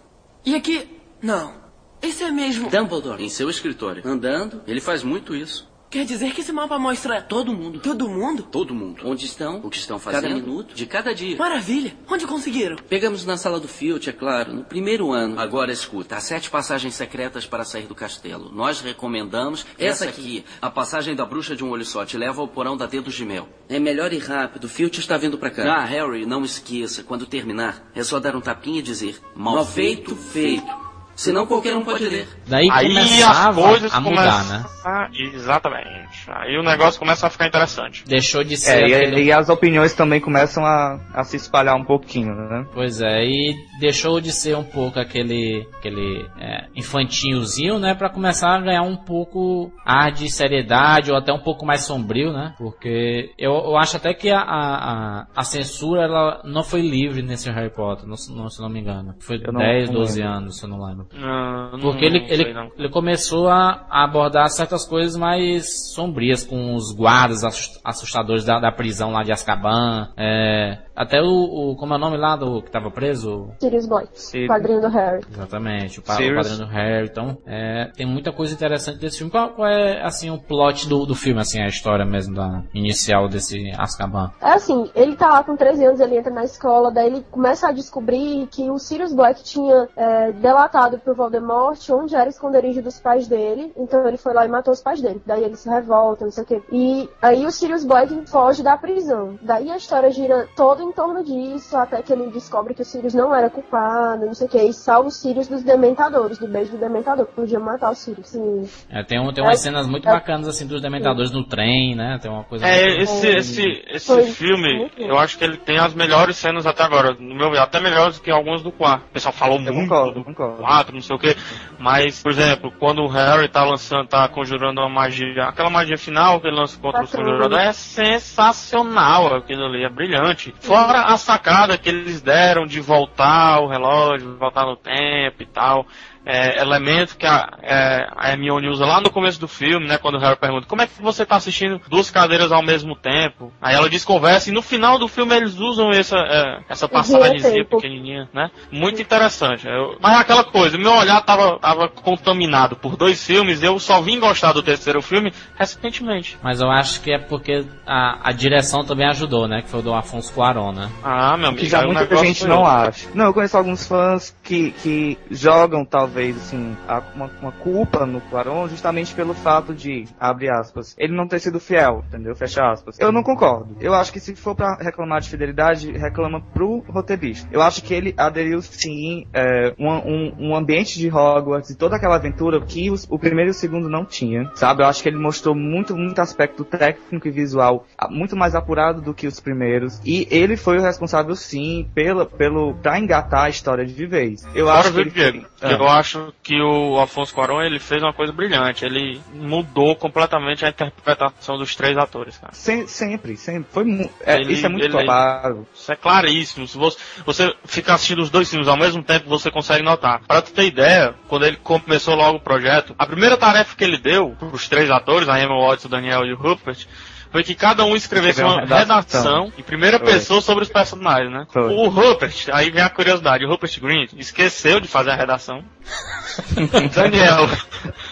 S10: E aqui... Não. Esse é mesmo...
S9: Dumbledore, em seu escritório. Andando, ele faz muito isso.
S10: Quer dizer que esse mapa mostra
S9: todo mundo.
S10: Todo mundo?
S9: Todo mundo. Onde estão, o que estão fazendo. Cada minuto, de cada dia.
S10: Maravilha. Onde conseguiram?
S9: Pegamos na sala do Filch, é claro, no primeiro ano. Agora escuta, há sete passagens secretas para sair do castelo. Nós recomendamos essa, aqui. A passagem da bruxa de um olho só te leva ao porão da Dedos de Mel. É melhor ir rápido. Filch está vindo para cá. Ah, Harry, não esqueça. Quando terminar, é só dar um tapinha e dizer mal, mal feito, feito. feito. Senão qualquer um pode ler.
S2: Daí Aí as coisas a mudar, né?
S3: Exatamente. Aí o negócio começa a ficar interessante.
S2: Deixou de ser.
S4: É, aquele... e, e, as opiniões também começam a, a se espalhar um pouquinho, né?
S2: Pois é, e deixou de ser um pouco aquele, aquele é, infantinhozinho, né? Pra começar a ganhar um pouco ar de seriedade ou até um pouco mais sombrio, né? Porque eu, eu acho até que a, a, a censura ela não foi livre nesse Harry Potter, não, não se não me engano. Foi eu 10, não 12 anos, se eu não lembro.
S3: Não,
S2: Porque
S3: ele,
S2: não ele, ele começou a, abordar certas coisas mais sombrias com os guardas assustadores da, da prisão lá de Azkaban. É, até o, o, Como é o nome lá do que tava preso?
S5: Sirius Black. O padrinho do Harry.
S2: Exatamente, o, o padrinho do Harry. Então, é, tem muita coisa interessante desse filme. Qual, qual, é, assim, o plot do, do filme, assim, a história mesmo da inicial desse Azkaban?
S5: É assim, ele tá lá com 13 anos, ele entra na escola, daí ele começa a descobrir que o Sirius Black tinha é, delatado pro Voldemort onde era o esconderijo dos pais dele. Então ele foi lá e matou os pais dele. Daí ele se revolta, não sei o quê. E aí o Sirius Black foge da prisão. Daí a história gira toda em torno disso, até que ele descobre que o Sirius não era culpado, não sei o que, e salva o Sirius dos Dementadores, do beijo do Dementador, que podia matar o Sirius. Sim.
S2: É, tem, um, tem umas é, cenas muito é, bacanas, assim, dos Dementadores no trem, né? Tem uma coisa...
S3: É, esse, esse, esse Foi. filme, eu acho que ele tem as melhores cenas até agora, no meu ver, até melhores do que alguns do quarto. O pessoal falou eu muito concordo, do concordo. Não sei o que. Mas, por exemplo, quando o Harry tá lançando, tá conjurando uma magia, aquela magia final que ele lança contra os conjuradores é sensacional aquilo ali, é brilhante. Fora a sacada que eles deram de voltar o relógio, voltar no tempo e tal é, elemento que a, é, a Hermione usa lá no começo do filme, né? Quando o Harry pergunta como é que você está assistindo duas cadeiras ao mesmo tempo. Aí ela desconversa e no final do filme eles usam essa, é, essa passagemzinha pequenininha, né? Muito interessante. Eu, mas aquela coisa, meu olhar tava, tava contaminado por dois filmes, eu só vim gostar do terceiro filme recentemente.
S2: Mas eu acho que é porque a, a direção também ajudou, né? Que foi o do Afonso Cuarón, né?
S3: Ah, meu amigo.
S4: Que já muita gente não acha. Não, eu conheço alguns fãs que, que jogam talvez talvez, assim, uma, uma culpa no Quaron justamente pelo fato de, abre aspas, ele não ter sido fiel, entendeu? Fecha aspas. Eu não concordo. Eu acho que se for para reclamar de fidelidade, reclama pro roteirista. Eu acho que ele aderiu, sim, é, um, um, um, ambiente de Hogwarts e toda aquela aventura que os, o primeiro e o segundo não tinha, sabe? Eu acho que ele mostrou muito, muito aspecto técnico e visual muito mais apurado do que os primeiros. E ele foi o responsável, sim, pela, pelo, pra engatar a história de vez. Eu acho que
S3: ele, Diego. Eu acho que o Afonso Cuarón ele fez uma coisa brilhante. Ele mudou completamente a interpretação dos três atores, cara.
S4: Sem, sempre, sempre. Foi é, ele, isso é muito ele, claro.
S3: Isso é claríssimo. Se você, você ficar assistindo os dois filmes ao mesmo tempo, você consegue notar. Para tu ter ideia, quando ele começou logo o projeto, a primeira tarefa que ele deu para os três atores, a Emma Watson, o Daniel e o Rupert, foi que cada um escrevesse uma redação, redação em primeira foi. pessoa sobre os personagens, né? Foi. O Rupert, aí vem a curiosidade, o Rupert Green esqueceu de fazer a redação. *laughs* Daniel,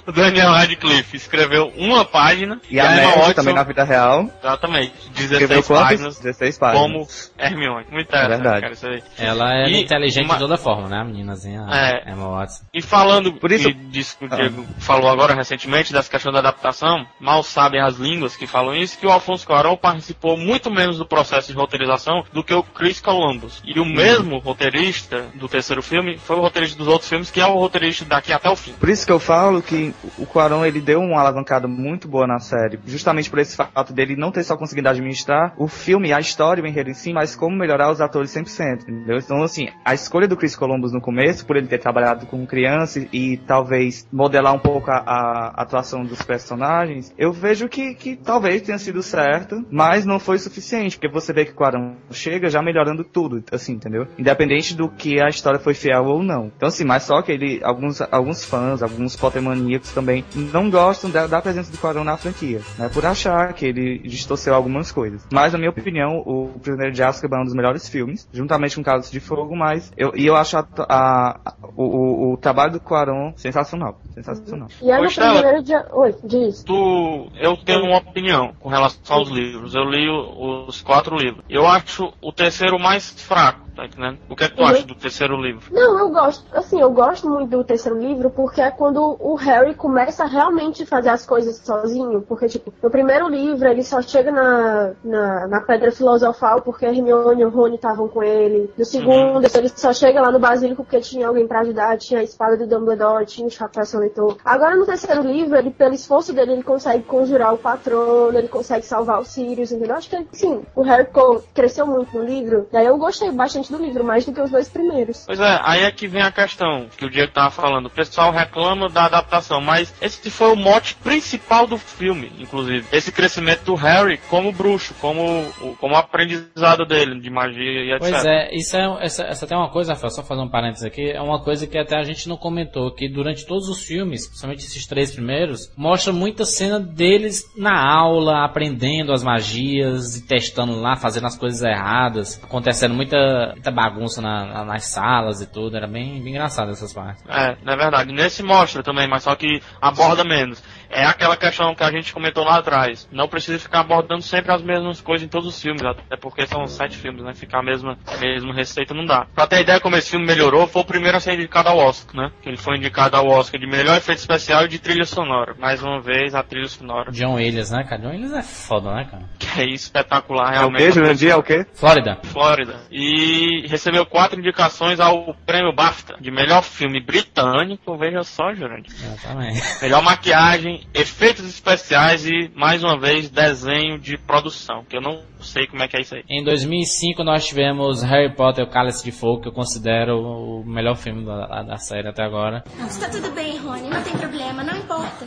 S3: o Daniel Radcliffe escreveu uma página.
S4: E, e a Emma Watson também na vida real.
S3: Exatamente, 16 páginas.
S4: 16 páginas.
S3: Como Hermione. Muito interessante,
S4: é verdade.
S3: Cara,
S2: Ela é e, inteligente uma... de toda forma, né, a meninazinha? É. Emma Watson.
S3: E falando Por isso... disso que o Diego ah. falou agora recentemente, dessa questão da adaptação, mal sabem as línguas que falam isso, que o Alfonso Cuarón participou muito menos do processo de roteirização do que o Chris Columbus. E o mesmo roteirista do terceiro filme foi o roteirista dos outros filmes, que é o roteirista daqui até o fim.
S4: Por isso que eu falo que o Cuarón ele deu uma alavancada muito boa na série, justamente por esse fato dele não ter só conseguido administrar o filme, a história, o enredo em si, mas como melhorar os atores 100%, entendeu? Então, assim, a escolha do Chris Columbus no começo, por ele ter trabalhado com criança e, e talvez modelar um pouco a, a, atuação dos personagens, eu vejo que, que talvez tenha sido certo, mas não foi suficiente, porque você vê que o Cuarón chega já melhorando tudo, assim, entendeu? Independente do que a história foi fiel ou não. Então, assim, mas só que ele, alguns, alguns fãs, alguns potemaníacos também não gostam da, da presença do Cuarón na franquia, né? Por achar que ele distorceu algumas coisas. Mas, na minha opinião, o Prisioneiro de Azkaban é um dos melhores filmes, juntamente com Cálice de Fogo, mas eu, e eu acho a, a, a, o, o, trabalho do Cuarón sensacional. Sensacional.
S5: E é no Prisioneiro de... Oi, diz.
S3: Tu, eu tenho uma opinião com relação aos livros. Eu li os quatro livros. Eu acho o terceiro mais fraco tá entendendo? O que é que tu uhum. acha do terceiro livro?
S5: Não, eu gosto, assim, eu gosto muito do terceiro livro porque é quando o Harry começa a realmente fazer as coisas sozinho, porque, tipo, no primeiro livro ele só chega na, na, na Pedra Filosofal porque Hermione e o Rony estavam com ele. No segundo, uhum. ele só chega lá no Basílico porque tinha alguém para ajudar, tinha a espada do Dumbledore, tinha o chapéu seletor. Agora, no terceiro livro, ele, pelo esforço dele, ele consegue conjurar o patrono, ele consegue salvar o Sirius, entendeu? Acho que, sim, o Harry cresceu muito no livro, daí eu gostei bastante do livro, mais do que os dois primeiros.
S3: Pois é, aí é que vem a questão que o Diego tava falando. O pessoal reclama da adaptação, mas esse foi o mote principal do filme, inclusive. Esse crescimento do Harry como bruxo, como, como aprendizado dele de magia e etc.
S2: Pois é, isso é, essa, essa tem uma coisa, Rafael, só fazer um parênteses aqui, é uma coisa que até a gente não comentou, que durante todos os filmes, principalmente esses três primeiros, mostra muita cena deles na aula, aprendendo as magias e testando lá, fazendo as coisas erradas, acontecendo muita muita bagunça na, na, nas salas e tudo. Era bem, bem engraçado essas partes.
S3: É, é verdade. Nesse mostra também, mas só que aborda menos. É aquela questão que a gente comentou lá atrás. Não precisa ficar abordando sempre as mesmas coisas em todos os filmes, até porque são sete filmes, né? Ficar a mesma, a mesma receita não dá. Pra ter ideia como esse filme melhorou, foi o primeiro a ser indicado ao Oscar, né? Que ele foi indicado ao Oscar de melhor efeito especial e de trilha sonora. Mais uma vez, a trilha sonora.
S2: John Williams, né, cara? John Williams é foda, né, cara? *laughs*
S3: é espetacular,
S4: É o
S3: realmente.
S4: quê, Jurandir? É o quê?
S2: Flórida.
S3: Flórida. E recebeu quatro indicações ao prêmio BAFTA de melhor filme britânico. Veja só, Jurandir.
S2: Exatamente.
S3: Melhor maquiagem, efeitos especiais e, mais uma vez, desenho de produção. Que eu não sei como é que é isso aí.
S2: Em 2005 nós tivemos Harry Potter e o Cálice de Fogo, que eu considero o melhor filme da, da série até agora.
S6: Está tudo bem, Rony. Não tem problema, não importa.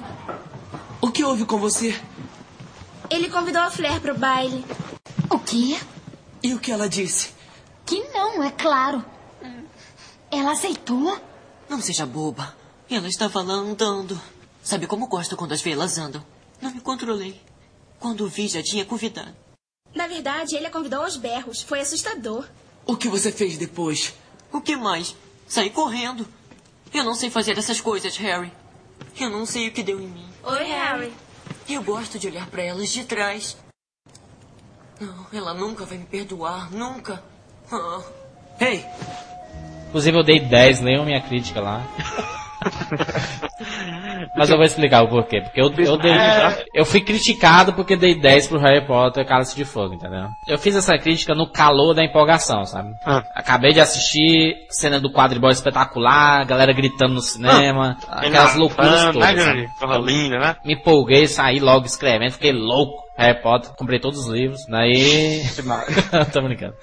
S10: O que houve com você?
S6: Ele convidou a Flair pro baile.
S11: O quê?
S10: E o que ela disse?
S11: Que não, é claro. Ela aceitou?
S12: Não seja boba. Ela estava lá andando. Sabe como gosto quando as velas andam? Não me controlei. Quando vi, já tinha convidado.
S6: Na verdade, ele a convidou aos berros. Foi assustador.
S10: O que você fez depois?
S12: O que mais? Saí correndo. Eu não sei fazer essas coisas, Harry. Eu não sei o que deu em mim.
S6: Oi, Harry.
S12: Eu gosto de olhar para elas de trás. Não, ela nunca vai me perdoar, nunca. Ah.
S10: Ei,
S2: Inclusive eu dei 10, leiam minha crítica lá. *laughs* *laughs* Mas eu vou explicar o porquê. Porque eu, eu, dei, eu fui criticado porque dei 10 pro Harry Potter e Cálice de Fogo, entendeu? Eu fiz essa crítica no calor da empolgação, sabe?
S3: Ah.
S2: Acabei de assistir cena do quadribol espetacular, galera gritando no cinema, aquelas loucuras
S3: Ah,
S2: todas.
S3: Né, linda, né?
S2: Me empolguei, saí logo escrevendo, fiquei louco. Harry Potter, comprei todos os livros, daí... *laughs* Tô brincando.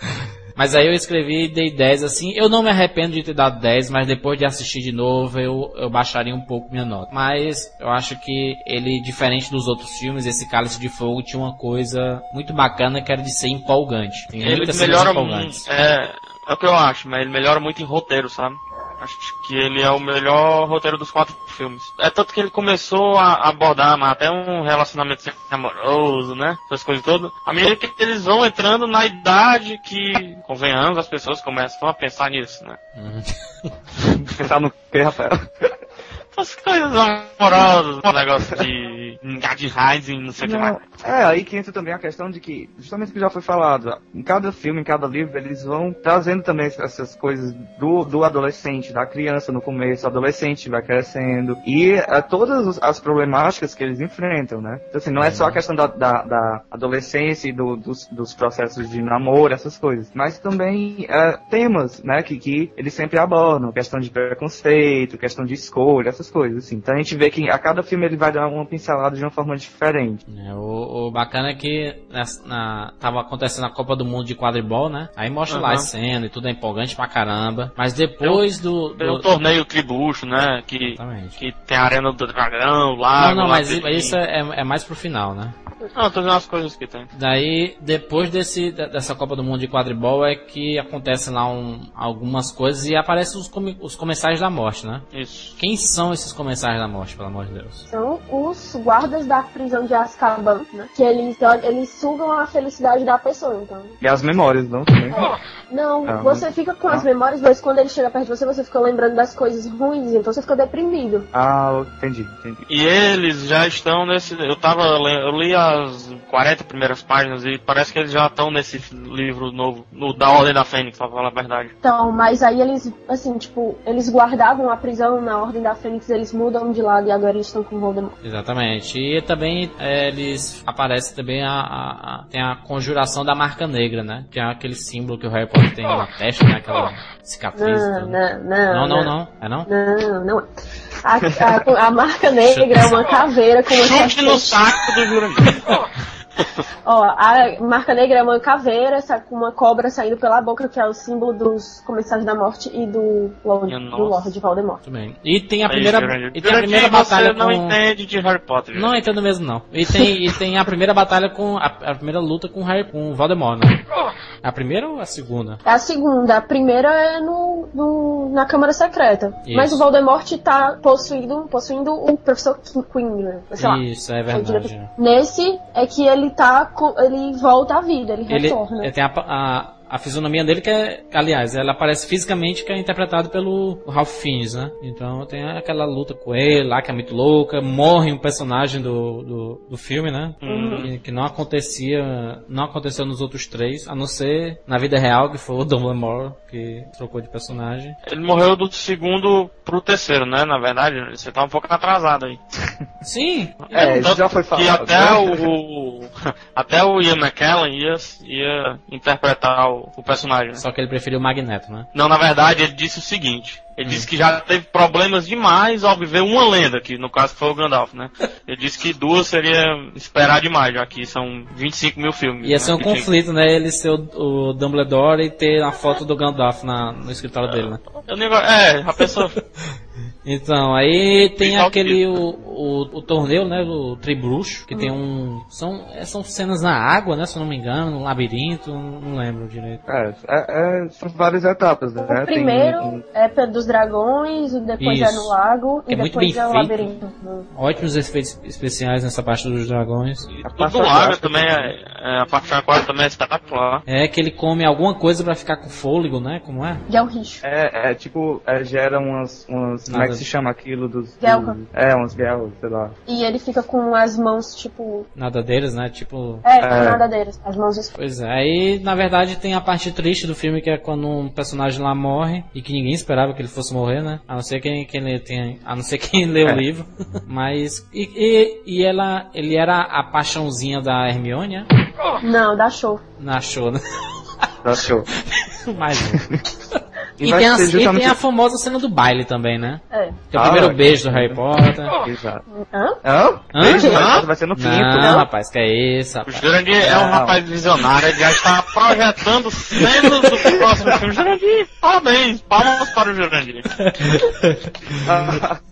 S2: Mas aí eu escrevi e dei 10 assim. Eu não me arrependo de ter dado 10, mas depois de assistir de novo eu, eu baixaria um pouco minha nota. Mas eu acho que ele, diferente dos outros filmes, esse Cálice de Fogo tinha uma coisa muito bacana que era de ser empolgante. Tem
S3: Ele melhora muito. É, é o que eu acho, mas ele melhora muito em roteiro, sabe? Acho que ele é o melhor roteiro dos quatro filmes. É tanto que ele começou a abordar mas até um relacionamento amoroso, né? Essas coisas todas. A medida que eles vão entrando na idade que, convenhamos, as pessoas começam a pensar nisso, né? *laughs*
S4: Pensar no quê, Rafael? *laughs*
S3: Essas coisas amorosas, um negócio de Gadheisen, não sei o que mais.
S4: é, aí que entra também a questão de que, justamente o que já foi falado, em cada filme, em cada livro, eles vão trazendo também essas coisas do, do adolescente, da criança no começo, o adolescente vai crescendo, e é, todas as problemáticas que eles enfrentam, né? Então, assim, não é só a questão da, da, da adolescência e do- dos, dos processos de namoro, essas coisas, mas também é, temas, né, que, que eles sempre abordam, questão de preconceito, questão de escolha, essas coisas, assim. Então a gente vê que a cada filme ele vai dar uma pincelada de uma forma diferente.
S2: É, o, o bacana é que nessa- na, tava acontecendo a Copa do Mundo de quadribol, né? Aí mostra lá
S3: Aham.
S2: as cenas e tudo é empolgante pra caramba. Mas depois do.
S3: Tem
S2: do-
S3: o torneio Tribucho, né? Que, que tem a Arena do Dragão, lá.
S2: Não, não,
S3: lá
S2: mas isso é, é mais pro final, né?
S3: Não, tô dizendo as coisas que tem.
S2: Daí, depois desse, dessa Copa do Mundo de quadribol, é que acontecem lá um- algumas coisas e aparecem os, come- os comerciais da morte, né?
S3: Isso.
S2: Quem são esses comerciais da morte, pelo amor de Deus?
S5: São os guardas da prisão de Azkaban, né? Que eles, eles sugam a felicidade da pessoa, então.
S4: E as memórias, não? Também.
S5: Não,
S4: Ah,
S5: você fica com as
S4: ah.
S5: memórias, mas quando ele chega perto de você, você fica lembrando das coisas ruins, então você fica deprimido.
S4: Ah, entendi, entendi.
S3: E eles já estão nesse. Eu tava. Eu li as 40 primeiras páginas e parece que eles já estão nesse livro novo, no da Ordem da Fênix, pra falar a verdade.
S5: Então, mas aí eles, assim, tipo, eles guardavam a prisão na Ordem da Fênix, eles mudam de lado e agora eles estão com Voldemort.
S2: Exatamente. E também é, eles aparece também a, a- a- tem a conjuração da marca negra, né? Que é aquele símbolo que o Harry Potter tem na testa, né? Aquela cicatriz.
S5: Não, não, não.
S2: Não, não, não. É não?
S5: Não, não é. A, a- a marca negra é uma caveira com uma
S3: Chute no saco do Jurandir. *laughs* *laughs*
S5: Ó, a marca negra é uma caveira com uma cobra saindo pela boca, que é o símbolo dos Comensais da Morte e do Lord, do. Lord Voldemort.
S2: Bem. E tem a
S3: Aí,
S2: primeira,
S3: Jurandir.
S2: e tem a primeira batalha
S3: você não
S2: com...
S3: entende de Harry Potter.
S2: Não entendo mesmo não. E tem, e tem a primeira batalha com a, a primeira luta com o Harry, com o Voldemort, né? A primeira ou a segunda?
S5: É a segunda. A primeira é no, no- na Câmara Secreta.
S2: Isso.
S5: Mas o Voldemort tá possuindo, possuindo o Professor Queen, né? Sei lá.
S2: Isso, é verdade.
S5: diretor- Nesse é que ele tá. com- Ele volta à vida, ele,
S2: Ele,
S5: retorna.
S2: ele tem a, a, a fisionomia dele que é, aliás, ela aparece fisicamente que é interpretado pelo Ralph Fiennes, né? Então tem aquela luta com ele lá que é muito louca, morre um personagem do, do, do filme, né?
S3: Uhum.
S2: Que, que não acontecia, não aconteceu nos outros três, a não ser na vida real que foi o Dumbledore que trocou de personagem.
S3: Ele morreu do segundo pro terceiro, né? Na verdade, você tá um pouco atrasado aí.
S2: Sim.
S4: É, isso
S3: Tanto
S4: já foi falado.
S3: até
S4: né?
S3: o, *laughs* até o Ian McKellen ia, ia interpretar o, o personagem. né?
S2: Só que ele preferiu o Magneto, né?
S3: Não, na verdade, ele disse o seguinte. Ele disse que já teve problemas demais ao viver uma lenda, que no caso foi o Gandalf, né? Ele disse que duas seria esperar demais, já que são 25 mil filmes.
S2: Ia
S3: né,
S2: ser um
S3: que tinha-
S2: conflito, né? Ele ser o, o Dumbledore e ter a foto do Gandalf na, no escritório dele, né?
S3: Eu É, a pessoa. *laughs*
S2: Então, aí tem aquele o, o, o torneio, né, o Tribruxo, que tem um são é, são cenas na água, né, se eu não me engano, no labirinto, não lembro direito.
S4: É, é, é, são várias etapas, né?
S5: O
S4: Tem
S5: primeiro
S4: um-
S5: é dos dragões, e depois é
S2: Isso.
S5: no lago,
S2: É
S5: e
S2: muito
S5: depois
S2: bem
S5: é o
S2: feito.
S5: labirinto. Hum.
S2: Ótimos efeitos especiais nessa parte dos dragões.
S3: Tudo do lago também é, é, A parte aquática também é espetacular.
S2: É que ele come alguma coisa pra ficar com fôlego, né? Como é?
S5: Gelricho.
S4: É, é tipo, é, gera umas, umas é. Que se chama aquilo dos...
S5: Gelka.
S4: dos- É, umas guerras, sei lá.
S5: E ele fica com as mãos, tipo.
S2: Nada deles, né? Tipo.
S5: É,
S4: É.
S5: nadadeiras. As mãos escuras.
S2: Pois é, aí na verdade tem a parte triste do filme que é quando um personagem lá morre e que ninguém esperava que ele fosse morrer, né? A não ser quem, quem lê, tem, a não ser quem *laughs* lê
S4: É.
S2: o livro. *laughs* Mas e, e, e ela, ele era a paixãozinha da Hermione, né?
S5: Não, dá show.
S2: Na show, né?
S4: Tá show.
S2: Mais um.
S4: E
S2: E, tem a,
S4: ser
S2: e
S4: justamente-
S2: tem a famosa cena do baile também, né?
S5: É.
S2: Que é o
S4: Ah,
S2: primeiro
S4: é.
S2: beijo do Harry Potter.
S4: Exato.
S5: Hã?
S4: Hã? Beijo,
S2: Hã?
S4: vai ser no quinto.
S2: Não, rapaz, que é isso,
S3: O
S2: rapaz.
S3: Jurandir é um rapaz visionário, ele já está projetando cenas do próximo filme. Jurandir, parabéns, palmas para o Jurandir.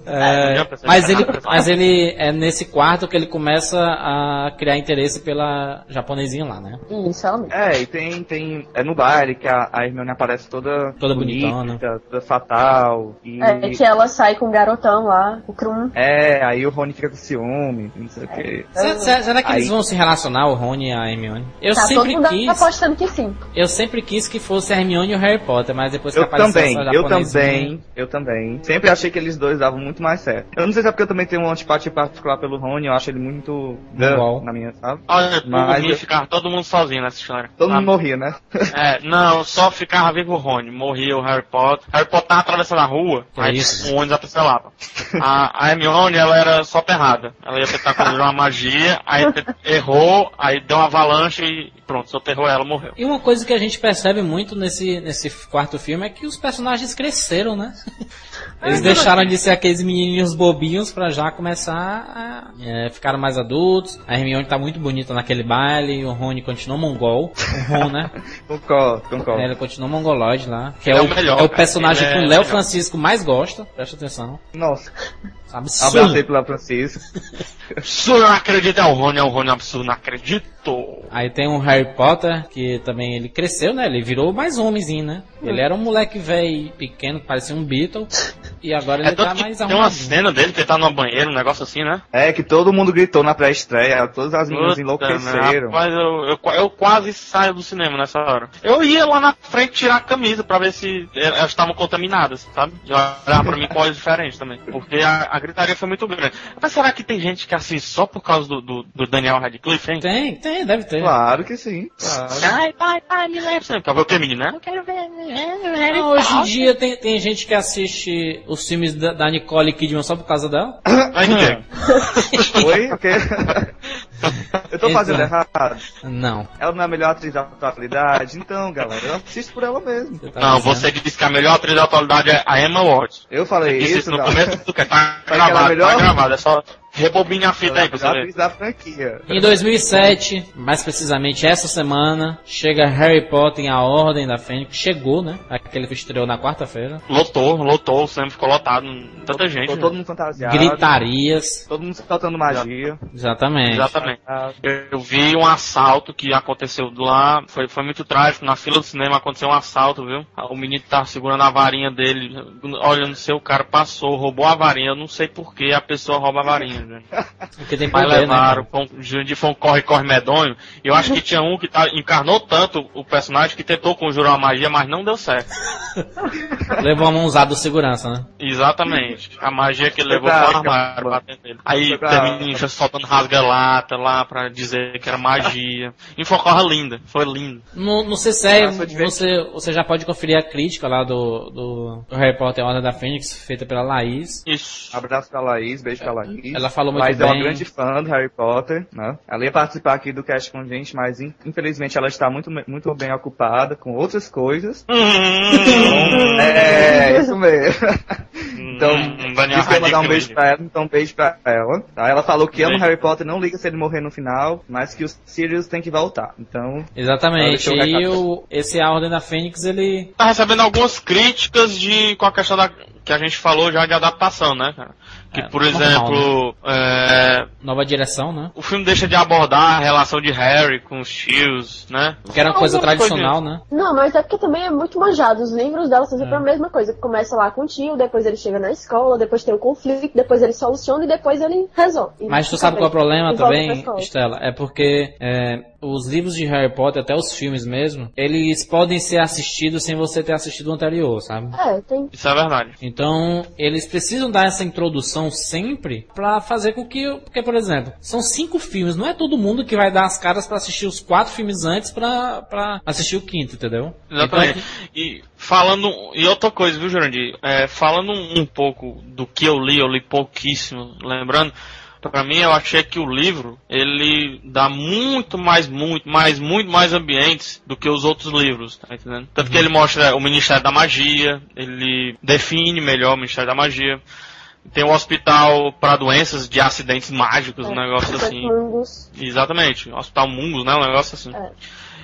S2: É,
S3: já percebi.
S2: mas ele, mas ele é nesse quarto que ele começa a criar interesse pela japonesinha lá, né?
S5: Isso.
S4: É, e tem, tem. É no baile que a, a Hermione aparece toda.
S2: Toda
S4: bonita, Toda fatal. E.
S5: É que ela sai com o garotão lá, o Krum.
S4: É, aí o Rony fica com ciúme, não sei o que.
S2: Será, será- que eles
S4: Aí-
S2: vão se relacionar, o Rony e a Hermione? Eu
S5: Tá todo
S2: sempre
S5: mundo
S2: quis,
S5: apostando que sim.
S2: eu sempre quis que fosse a Hermione e o Harry Potter, mas depois que
S4: Eu
S2: apareceu
S4: também,
S2: essa
S4: eu também, eu também. Sempre achei que eles dois davam muito mais certo. Eu não sei se é porque eu também tenho uma antipatia particular pelo Rony, eu acho ele muito
S2: Igual.
S4: na minha, sabe?
S3: Olha,
S4: Mas eu-
S3: ficar todo mundo sozinho nessa história.
S4: Todo
S3: Ah,
S4: mundo morria, né?
S3: É, não, só ficava vivo o Rony. Morria o Harry Potter. Harry Potter tava atravessando a rua,
S2: Que
S3: aí
S2: isso?
S3: o ônibus atropelava. A, a Hermione, ela era só perrada. Ela ia tentar conjurar uma magia, aí errou, aí deu uma avalanche e pronto, soterrou ela, morreu.
S2: E uma coisa que a gente percebe muito nesse, nesse quarto filme é que os personagens cresceram, né? Eles deixaram de ser aqueles menininhos bobinhos pra já começar a é, ficar mais adultos. A Hermione tá muito bonita naquele baile, o Rony continua mongol. O Ron, né? *laughs*
S4: Concordo, concordo.
S2: É, ele continua mongoloide lá. Que é,
S3: é
S2: o,
S3: melhor,
S2: é o personagem que
S3: é
S2: o Léo
S3: melhor.
S2: Francisco mais gosta. Presta atenção.
S4: Nossa,
S2: Absurdo.
S4: abracei pela Francisco.
S3: Isso eu não acredito, é o Rony, é o Rony, é um absurdo, não acredito.
S2: Aí tem o Harry Potter, que também ele cresceu, né? Ele virou mais homenzinho, né? Ele era um moleque velho, pequeno, que parecia um Beatle. E agora
S3: É
S2: ele tá
S3: tanto que
S2: mais
S3: tem uma cena dele que ele tá no banheiro, um negócio assim, né?
S4: É, que todo mundo gritou na pré-estreia, todas as meninas enlouqueceram.
S3: né? Rapaz, eu, eu, eu quase saio do cinema nessa hora. Eu ia lá na frente tirar a camisa pra ver se elas estavam contaminadas, sabe? E olhar pra mim com olhos diferentes também. Porque a, a gritaria foi muito grande. Mas será que tem gente que assiste só por causa do, do, do Daniel Radcliffe, hein?
S2: Tem, tem, deve ter.
S4: Claro que sim. Claro.
S3: Ai, pai, pai, me leva. Você quer ver o que, menina? Eu quero ver. é,
S2: Não, hoje em dia tem, tem gente que assiste os filmes da, da Nicole Kidman só por causa dela.
S3: Ai, ninguém. *laughs*
S4: Oi? Porque... eu tô fazendo
S2: Exato.
S4: errado.
S2: Não.
S4: Ela não é a melhor atriz da atualidade, então, galera, eu assisto por ela mesmo.
S2: Você tá
S3: Não,
S2: dizendo.
S3: você disse que a melhor atriz da atualidade é a Emma Watson.
S4: Eu falei
S3: Disse
S4: isso,
S3: isso no
S4: galera.
S3: começo do que tá
S4: é
S3: gravado,
S4: melhor?
S3: tá gravado. É só rebobine a fita aí
S4: da franquia.
S2: Em 2007, mais precisamente essa semana, chega Harry Potter em A Ordem da Fênix. Chegou, né? Aquele que estreou na quarta-feira.
S3: Lotou, lotou, o cinema ficou lotado. Tanta gente.
S4: Ficou
S3: né?
S4: todo mundo fantasiado.
S2: Gritarias.
S4: Todo mundo soltando magia.
S2: Exatamente.
S3: Exatamente. Eu, eu vi um assalto que aconteceu lá, foi, foi muito trágico. Na fila do cinema aconteceu um assalto, viu? O menino tava segurando a varinha dele. Olha, não sei, o cara passou, roubou a varinha. Eu não sei por que a pessoa rouba a varinha. Jurandir.
S2: Porque tem
S3: Mas
S2: poder, né?
S3: levaram, um- Jurandir foi um corre-corre medonho. E eu acho que tinha um que tá, encarnou tanto o personagem que tentou conjurar a magia, mas não deu certo. *laughs*
S2: Levou uma mãozada do segurança, né?
S3: Exatamente. A magia que ele levou
S4: pra-
S3: foi o armário batendo nele. Aí
S4: pra-
S3: termina soltando rasga-lata lá pra dizer que era magia. E foi uma coisa linda. Foi lindo.
S2: No, no CCE, você, você já pode conferir a crítica lá do, do Harry Potter e a Ordem da Fênix, feita pela Laís.
S3: Isso.
S4: Abraço pra Laís, beijo pra Laís.
S2: Ela falou muito
S4: é
S2: bem.
S4: uma grande fã do Harry Potter, né? Ela ia participar aqui do cast com a gente, mas in- infelizmente ela está muito, muito bem ocupada com outras coisas. *laughs* Então, é, isso mesmo. Então,
S3: Hum,
S4: disse que ia mandar um beijo pra ela, então um beijo pra ela. Tá? Ela falou que ama. Harry Potter, não liga se ele morrer no final, mas que o Sirius tem que voltar. Então,
S2: Exatamente.
S4: Ela
S2: E o, esse A Ordem da Fênix, ele...
S3: Tá recebendo algumas críticas de com a questão da que a gente falou já de adaptação, né, cara? Que,
S2: É,
S3: por
S2: normal,
S3: exemplo, é,
S2: Nova direção, né?
S3: o filme deixa de abordar a relação de Harry com os tios, né?
S2: Que era uma coisa tradicional, né?
S5: Não, mas é porque também é muito manjado. Os livros dela são
S2: É.
S5: sempre a mesma coisa. Começa lá com o tio, depois ele chega na escola, depois tem o conflito, depois ele soluciona e depois ele resolve. E
S2: Mas tu sabe qual é o problema também. Estela? É porque é, os livros de Harry Potter, até os filmes mesmo, eles podem ser assistidos sem você ter assistido o anterior, sabe?
S5: É, tem.
S3: Isso é verdade.
S2: Então, eles precisam dar essa introdução sempre pra fazer com que. Porque, por exemplo, são cinco filmes, não é todo mundo que vai dar as caras pra assistir os quatro filmes antes pra, pra assistir o quinto, entendeu?
S3: Exatamente.
S2: Então,
S3: E falando. E outra coisa, viu, Jurandir? É, falando um pouco do que eu li, eu li pouquíssimo, lembrando. Pra mim, eu achei que o livro, ele dá muito mais, muito mais, muito mais ambientes do que os outros livros, tá entendendo? Tanto que ele mostra o Ministério da Magia, ele define melhor o Ministério da Magia. Tem o hospital para doenças de acidentes mágicos, um negócio assim.
S5: Mundos.
S3: Exatamente, Hospital Mungus, né? Um negócio assim.
S5: É.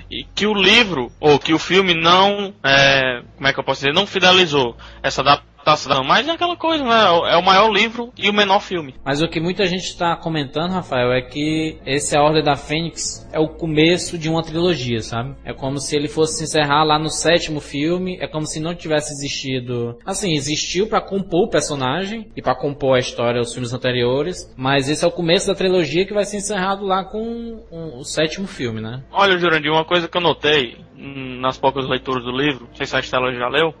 S3: E que o livro, ou que o filme não, é, como é que eu posso dizer, não fidelizou essa adaptação. Mas é aquela coisa, né? É o maior livro e o menor filme.
S2: Mas o que muita gente está comentando, Rafael, é que esse A Ordem da Fênix é o começo de uma trilogia, sabe? É como se ele fosse se encerrar lá no sétimo filme, é como se não tivesse existido. Assim, existiu para compor o personagem e para compor a história dos filmes anteriores, mas esse é o começo da trilogia que vai ser encerrado lá com o sétimo filme, né?
S3: Olha, Jurandir, uma coisa que eu notei hum, nas poucas leituras do livro, não sei se a Estela já leu,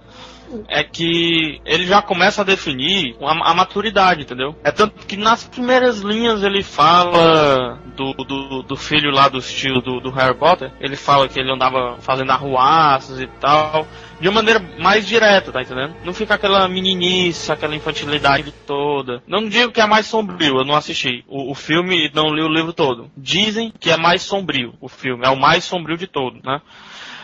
S3: é que ele já começa a definir a, a maturidade, entendeu? É tanto que nas primeiras linhas ele fala do, do, do filho lá dos tios do, do Harry Potter, ele fala que ele andava fazendo arruaças e tal, de uma maneira mais direta, tá entendendo? Não fica aquela meninice, aquela infantilidade toda. Não digo que é mais sombrio, eu não assisti o, o filme e não li o livro todo. Dizem que é mais sombrio o filme, é o mais sombrio de todo, né?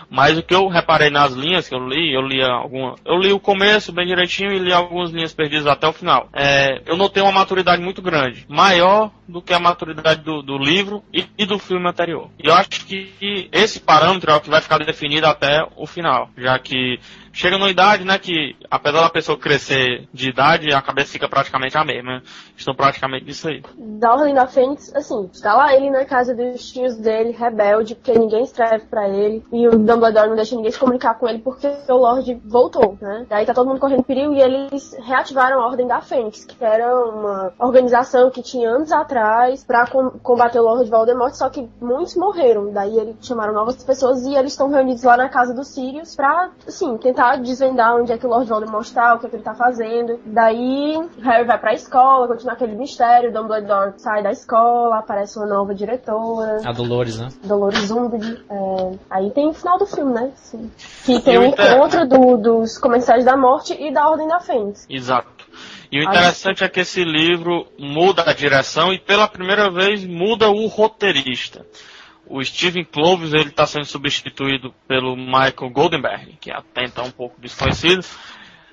S3: Mas o que eu reparei nas linhas que eu li, eu li alguma, eu li o começo bem direitinho e li algumas linhas perdidas até o final. É, eu notei uma maturidade muito grande, maior do que a maturidade do, do livro e, e do filme anterior. E eu acho que esse parâmetro é o que vai ficar definido até o final, já que chega numa idade, né, que apesar da pessoa crescer de idade, a cabeça fica praticamente a mesma. Estão praticamente nisso aí.
S5: Da Ordem da Fênix, assim, tá lá ele na casa dos tios dele, rebelde, porque ninguém escreve pra ele, e o Dumbledore não deixa ninguém se comunicar com ele porque o Lorde voltou, né? Daí tá todo mundo correndo perigo e eles reativaram a Ordem da Fênix, que era uma organização que tinha anos atrás pra com- combater o Lorde Voldemort, só que muitos morreram. Daí eles chamaram novas pessoas e eles estão reunidos lá na casa dos Sirius pra, assim, tentar desvendar onde é que o Lord Voldemort tá, o que é que ele tá fazendo. Daí Harry vai pra escola, continua aquele mistério, Dumbledore sai da escola, aparece uma nova diretora.
S2: A Dolores, né?
S5: Dolores Umbridge. É, aí tem o final do filme, né? Sim. Que tem
S3: o inter-
S5: encontro do- dos Comensais da Morte e da Ordem da Fênix.
S3: Exato. E o interessante é que esse livro muda a direção e pela primeira vez muda o roteirista. O Steven Kloves ele está sendo substituído pelo Michael Goldenberg, que é até então um pouco desconhecido,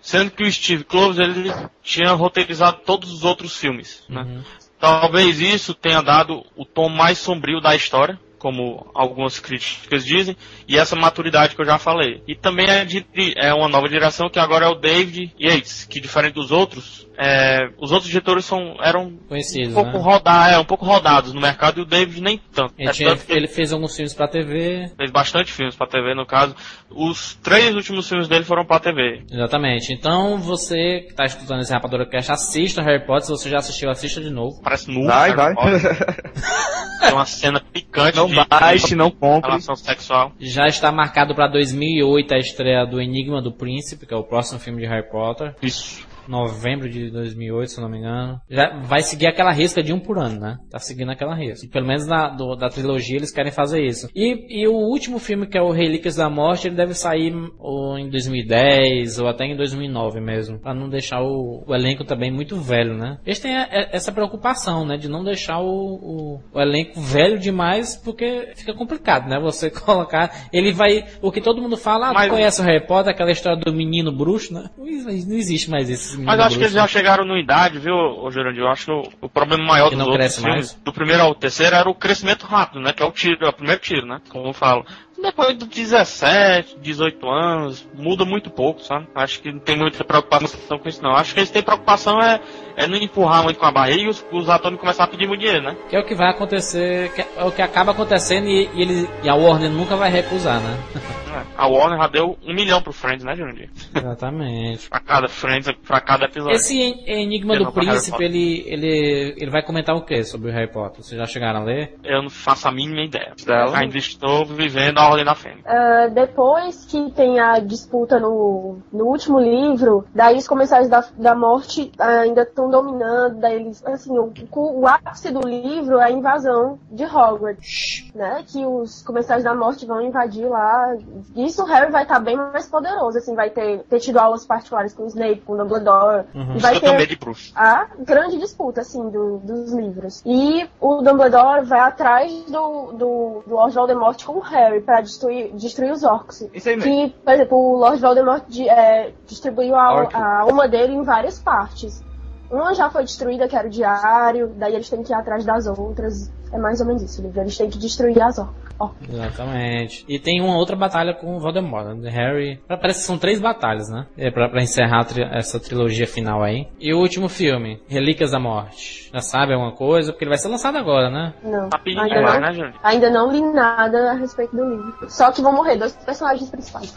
S3: sendo que o Steve Kloves ele tinha roteirizado todos os outros filmes. Né? Talvez isso tenha dado o tom mais sombrio da história, como algumas críticas dizem, e essa maturidade que eu já falei. E também é, de, é uma nova direção que agora é o David Yates, que diferente dos outros, é, os outros diretores são, eram
S2: Conhecidos,
S3: um pouco,
S2: né?
S3: rodar, é, um pouco rodados no mercado e o David nem tanto.
S2: Ele,
S3: É
S2: tinha-
S3: tanto que
S2: ele fez alguns filmes pra TV.
S3: fez bastante filmes pra TV, no caso. Os três últimos filmes dele foram pra TV.
S2: Exatamente. Então você que tá escutando esse Rapadura Cast, assista Harry Potter. Se você já assistiu, assista de novo.
S3: Parece nu.
S4: Vai,
S3: Harry
S4: vai.
S3: Potter. *laughs* Tem uma cena picante
S4: Não baixe, não compre.
S3: relação sexual.
S2: Já está marcado pra 2008 a estreia do Enigma do Príncipe, que é o próximo filme de Harry Potter.
S3: Isso.
S2: Novembro de 2008, se não me engano. Já vai seguir aquela risca de um por ano, né? Tá seguindo aquela risca. Pelo menos na, do- da trilogia eles querem fazer isso. E, e o último filme, que é o Relíquias da Morte, ele deve sair ou em 2010 ou até em 2009 mesmo. Pra não deixar o, o elenco também muito velho, né? Eles têm a- a- essa preocupação, né? De não deixar o, o, o elenco velho demais, porque fica complicado, né? Você *laughs* colocar. Ele vai. O que todo mundo fala, ah,
S3: Mas-
S2: tu conhece o Harry Potter, aquela história do menino bruxo, né? Não existe- não existe mais menino
S3: Mas eu acho que eles já chegaram numa idade, viu, Jurandir? Eu acho que o, o problema maior dos outros filmes, do primeiro ao terceiro, era o crescimento rápido, né? Que é o tiro, é o primeiro tiro, né? Como eu falo. Depois dos 17, 18 anos, muda muito pouco, sabe? Acho que não tem muita preocupação com isso, não. Acho que eles têm preocupação é, é não empurrar muito com a barriga e os, os atores começar a pedir muito dinheiro, né?
S2: Que é o que vai acontecer, que é o que acaba acontecendo e, e ele, e a Warner nunca vai recusar, né? *laughs*
S3: É, A Warner já deu um milhão pro Friends, né, Jurandir?
S2: Exatamente.
S3: pra cada Friends, pra cada episódio.
S2: Esse En- Enigma do Príncipe, ele, ele, ele vai comentar o que sobre o Harry Potter? Vocês já chegaram a ler?
S3: Eu não faço a mínima ideia.
S4: Dela?
S3: Ainda estou vivendo a Ordem da Fênix.
S5: Ah, depois que tem a disputa no, no último livro, daí os comensais da, da morte ainda estão dominando, daí eles, assim, o, o ápice do livro é a invasão de Hogwarts, né? Que os comensais da morte vão invadir lá. Isso o Harry vai estar bem mais poderoso, assim, vai ter, ter tido aulas particulares com o Snape, com o Dumbledore,
S2: Uhum.
S5: e vai
S3: eu
S5: ter a grande disputa, assim, do- dos livros. E o Dumbledore vai atrás do, do, do Lord Voldemort com o Harry pra destruir, destruir os orcs.
S4: Isso aí mesmo.
S5: Que, por exemplo, o Lord Voldemort di- é, distribuiu a, a alma dele em várias partes. Uma já foi destruída, que era o diário, daí eles têm que ir atrás das outras. É mais ou menos isso, o livro. Eles têm que destruir as orcs.
S2: Exatamente. E tem uma outra batalha com o Voldemort, né? Harry. Parece que são três batalhas, né? É pra, pra encerrar tri- essa trilogia final aí. E o último filme, Relíquias da Morte. Já sabe alguma coisa? Porque ele vai ser lançado agora, né?
S5: Não.
S3: Tá pedindo
S5: Ainda
S3: demais,
S5: não,
S3: né, Júnior?
S5: ainda não li nada a respeito do livro. Só que vão morrer dois personagens principais.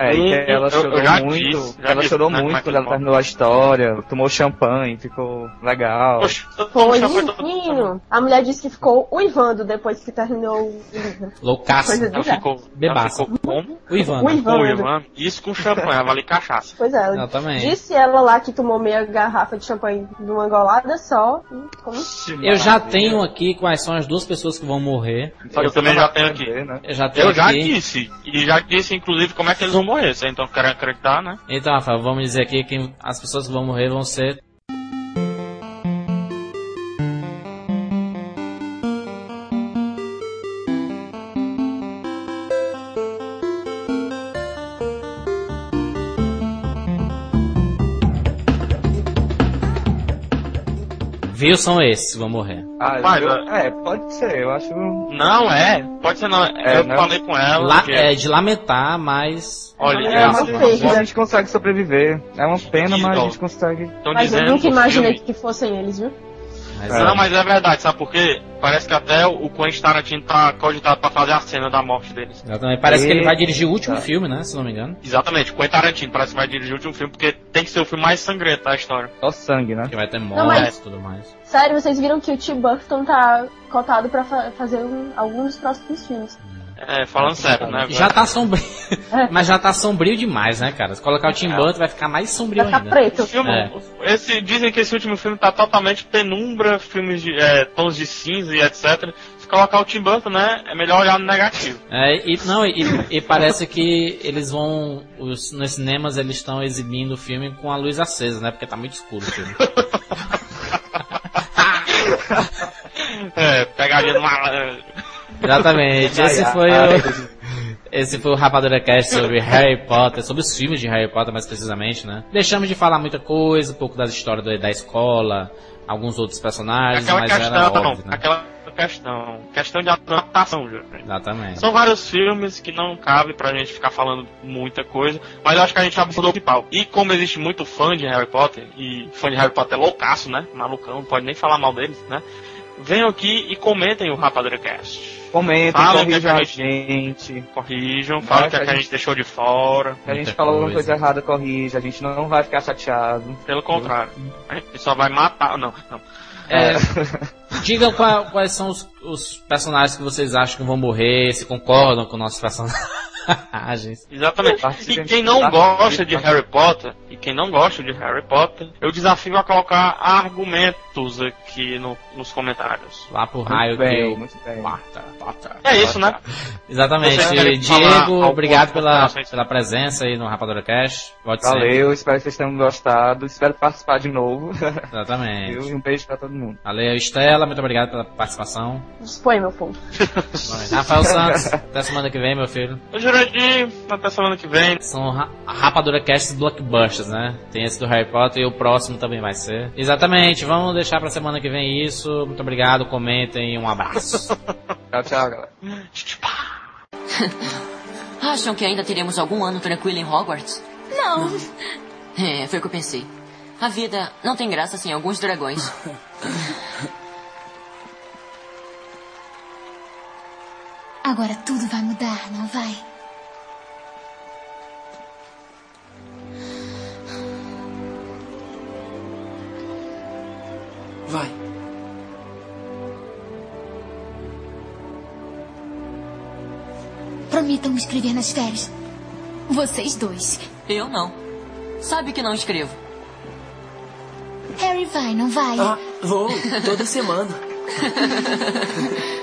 S4: É, e que ela
S3: Eu-
S4: chorou
S3: eu
S4: muito. ela
S3: disse,
S4: chorou
S3: né,
S4: muito quando ela terminou a história, tomou champanhe, ficou legal.
S3: Poxa,
S5: Foi, menino. A mulher disse que ficou uivando depois que terminou o livro. Coisa
S3: Ela ficou, ela
S2: Bebaça.
S3: ficou como?
S2: O Ivan.
S5: O Ivan.
S3: Com o Ivan. Isso com champanhe, ela vale cachaça.
S5: Pois é, ela
S2: Exatamente.
S5: disse ela lá que tomou meia garrafa de champanhe de uma golada só. Como...
S2: Eu já tenho aqui quais são as duas pessoas que vão morrer.
S3: Eu também já tenho aqui.
S4: Né?
S2: Eu já tenho
S3: Eu já
S2: aqui.
S3: disse. E já disse, inclusive, como é que eles vão morrer. Vocês então querem acreditar, né?
S2: Então, Rafael, vamos dizer aqui que as pessoas que vão morrer vão ser. Viu? São esses que vão morrer.
S4: Ah,
S3: Rapaz,
S4: eu- é, pode ser, eu acho.
S3: Não é. Pode ser não.
S4: É,
S3: eu
S4: né?
S3: falei com ela.
S2: La-
S3: que-
S2: é de lamentar, mas.
S3: Olha,
S5: É
S3: é
S5: uma
S3: assim,
S5: perda.
S4: A gente consegue sobreviver. É uma pena, mas a gente consegue.
S5: Mas eu nunca imaginei
S3: filme-
S5: que fossem eles, viu?
S2: Mas
S4: É.
S3: Não, mas é verdade, sabe por quê? Parece que até o Quentin Tarantino tá cogitado pra fazer a cena da morte deles.
S2: Exatamente. Parece que ele vai dirigir o último filme, né? Se não me engano.
S3: Exatamente, o Quentin Tarantino parece que vai dirigir o último filme, porque tem que ser o filme mais sangrento da história.
S4: Só sangue, né?
S2: Que vai ter morte
S5: mas-
S2: e tudo mais.
S5: Sério, vocês viram que o Tim Burton tá cotado pra fa- fazer um- alguns dos próximos filmes.
S3: É, falando sério, né?
S2: Já tá sombrio.
S5: É. *laughs*
S2: Mas já tá sombrio demais, né, cara? Se colocar o Tim
S3: É.
S2: Burton vai ficar mais sombrio
S5: Vai ficar
S2: ainda.
S5: preto.
S3: O filme,
S2: É.
S3: esse, dizem que esse último filme tá totalmente penumbra, filmes de é, tons de cinza e etc. Se colocar o Tim Burton, né, é melhor olhar no negativo.
S2: É, e, não, e, e parece que eles vão. Os, nos cinemas eles estão exibindo o filme com a luz acesa, né? Porque tá muito escuro o filme. *laughs*
S3: É, pegadinha do malandro.
S2: Exatamente. Esse foi o. Esse foi o Rapadura Cast sobre Harry Potter, sobre os filmes de Harry Potter mais precisamente, né? Deixamos de falar muita coisa, um pouco das histórias da, da escola, alguns outros personagens,
S3: Aquela
S2: mas
S3: questão,
S2: era óbvio, né?
S3: aquela questão. Questão de adaptação, Júlio.
S2: Exatamente.
S3: São vários filmes que não cabe pra gente ficar falando muita coisa, mas eu acho que a gente abordou o principal. E como existe muito fã de Harry Potter, e fã de Harry Potter é loucaço, né? Malucão, não pode nem falar mal deles, né? Venham aqui e comentem o Rapadura Cast.
S4: Comentem,
S3: Falem que
S4: corrijam
S3: a
S4: a
S3: gente-
S4: gente.
S3: Corrijam, falem
S4: É,
S3: que,
S4: a
S3: a gente
S4: gente-
S3: deixou de fora.
S4: Se a gente falou alguma
S2: coisa.
S4: coisa errada, corrija. A gente não vai ficar chateado.
S3: Pelo contrário. A gente só vai matar. Não, não.
S2: É, *laughs* digam qual- quais são os, os personagens que vocês acham que vão morrer, se concordam com nossos personagens.
S3: Exatamente.
S4: Participem
S3: E quem não gosta de Harry Potter, e quem não gosta de Harry Potter, eu desafio a colocar argumentos aqui no- nos comentários.
S2: Lá pro
S4: Muito
S2: raio que
S4: bem,
S2: eu...
S4: muito bem.
S2: Potter, Potter,
S3: É isso, né?
S2: Exatamente. Diego, obrigado pela, pela presença aí no Rapadura Cash. Pode ser.
S4: Valeu, espero que vocês tenham gostado. Espero participar de novo.
S2: Exatamente.
S4: E um beijo pra todo mundo.
S2: Valeu, Estela, muito obrigado pela participação.
S5: Dispõe, meu povo.
S2: Rafael Santos, até semana que vem, meu filho.
S3: O Até semana que vem.
S2: São ra Rapadura Cast Blockbusters, né? Tem esse do Harry Potter e o próximo também vai ser. Exatamente, vamos deixar pra semana que vem isso. Muito obrigado, comentem, um abraço. *laughs*
S4: Tchau, tchau, galera. *laughs*
S12: Acham que ainda teremos algum ano tranquilo em Hogwarts?
S6: Não.
S12: É, foi o que eu pensei. A vida não tem graça sem alguns dragões. *laughs*
S11: Agora tudo vai mudar, não vai?
S10: Vai.
S11: Prometam me escrever nas férias. Vocês dois.
S12: Eu não. Sabe que não escrevo.
S11: Harry vai, não vai?
S10: Ah, vou. Toda semana. *laughs*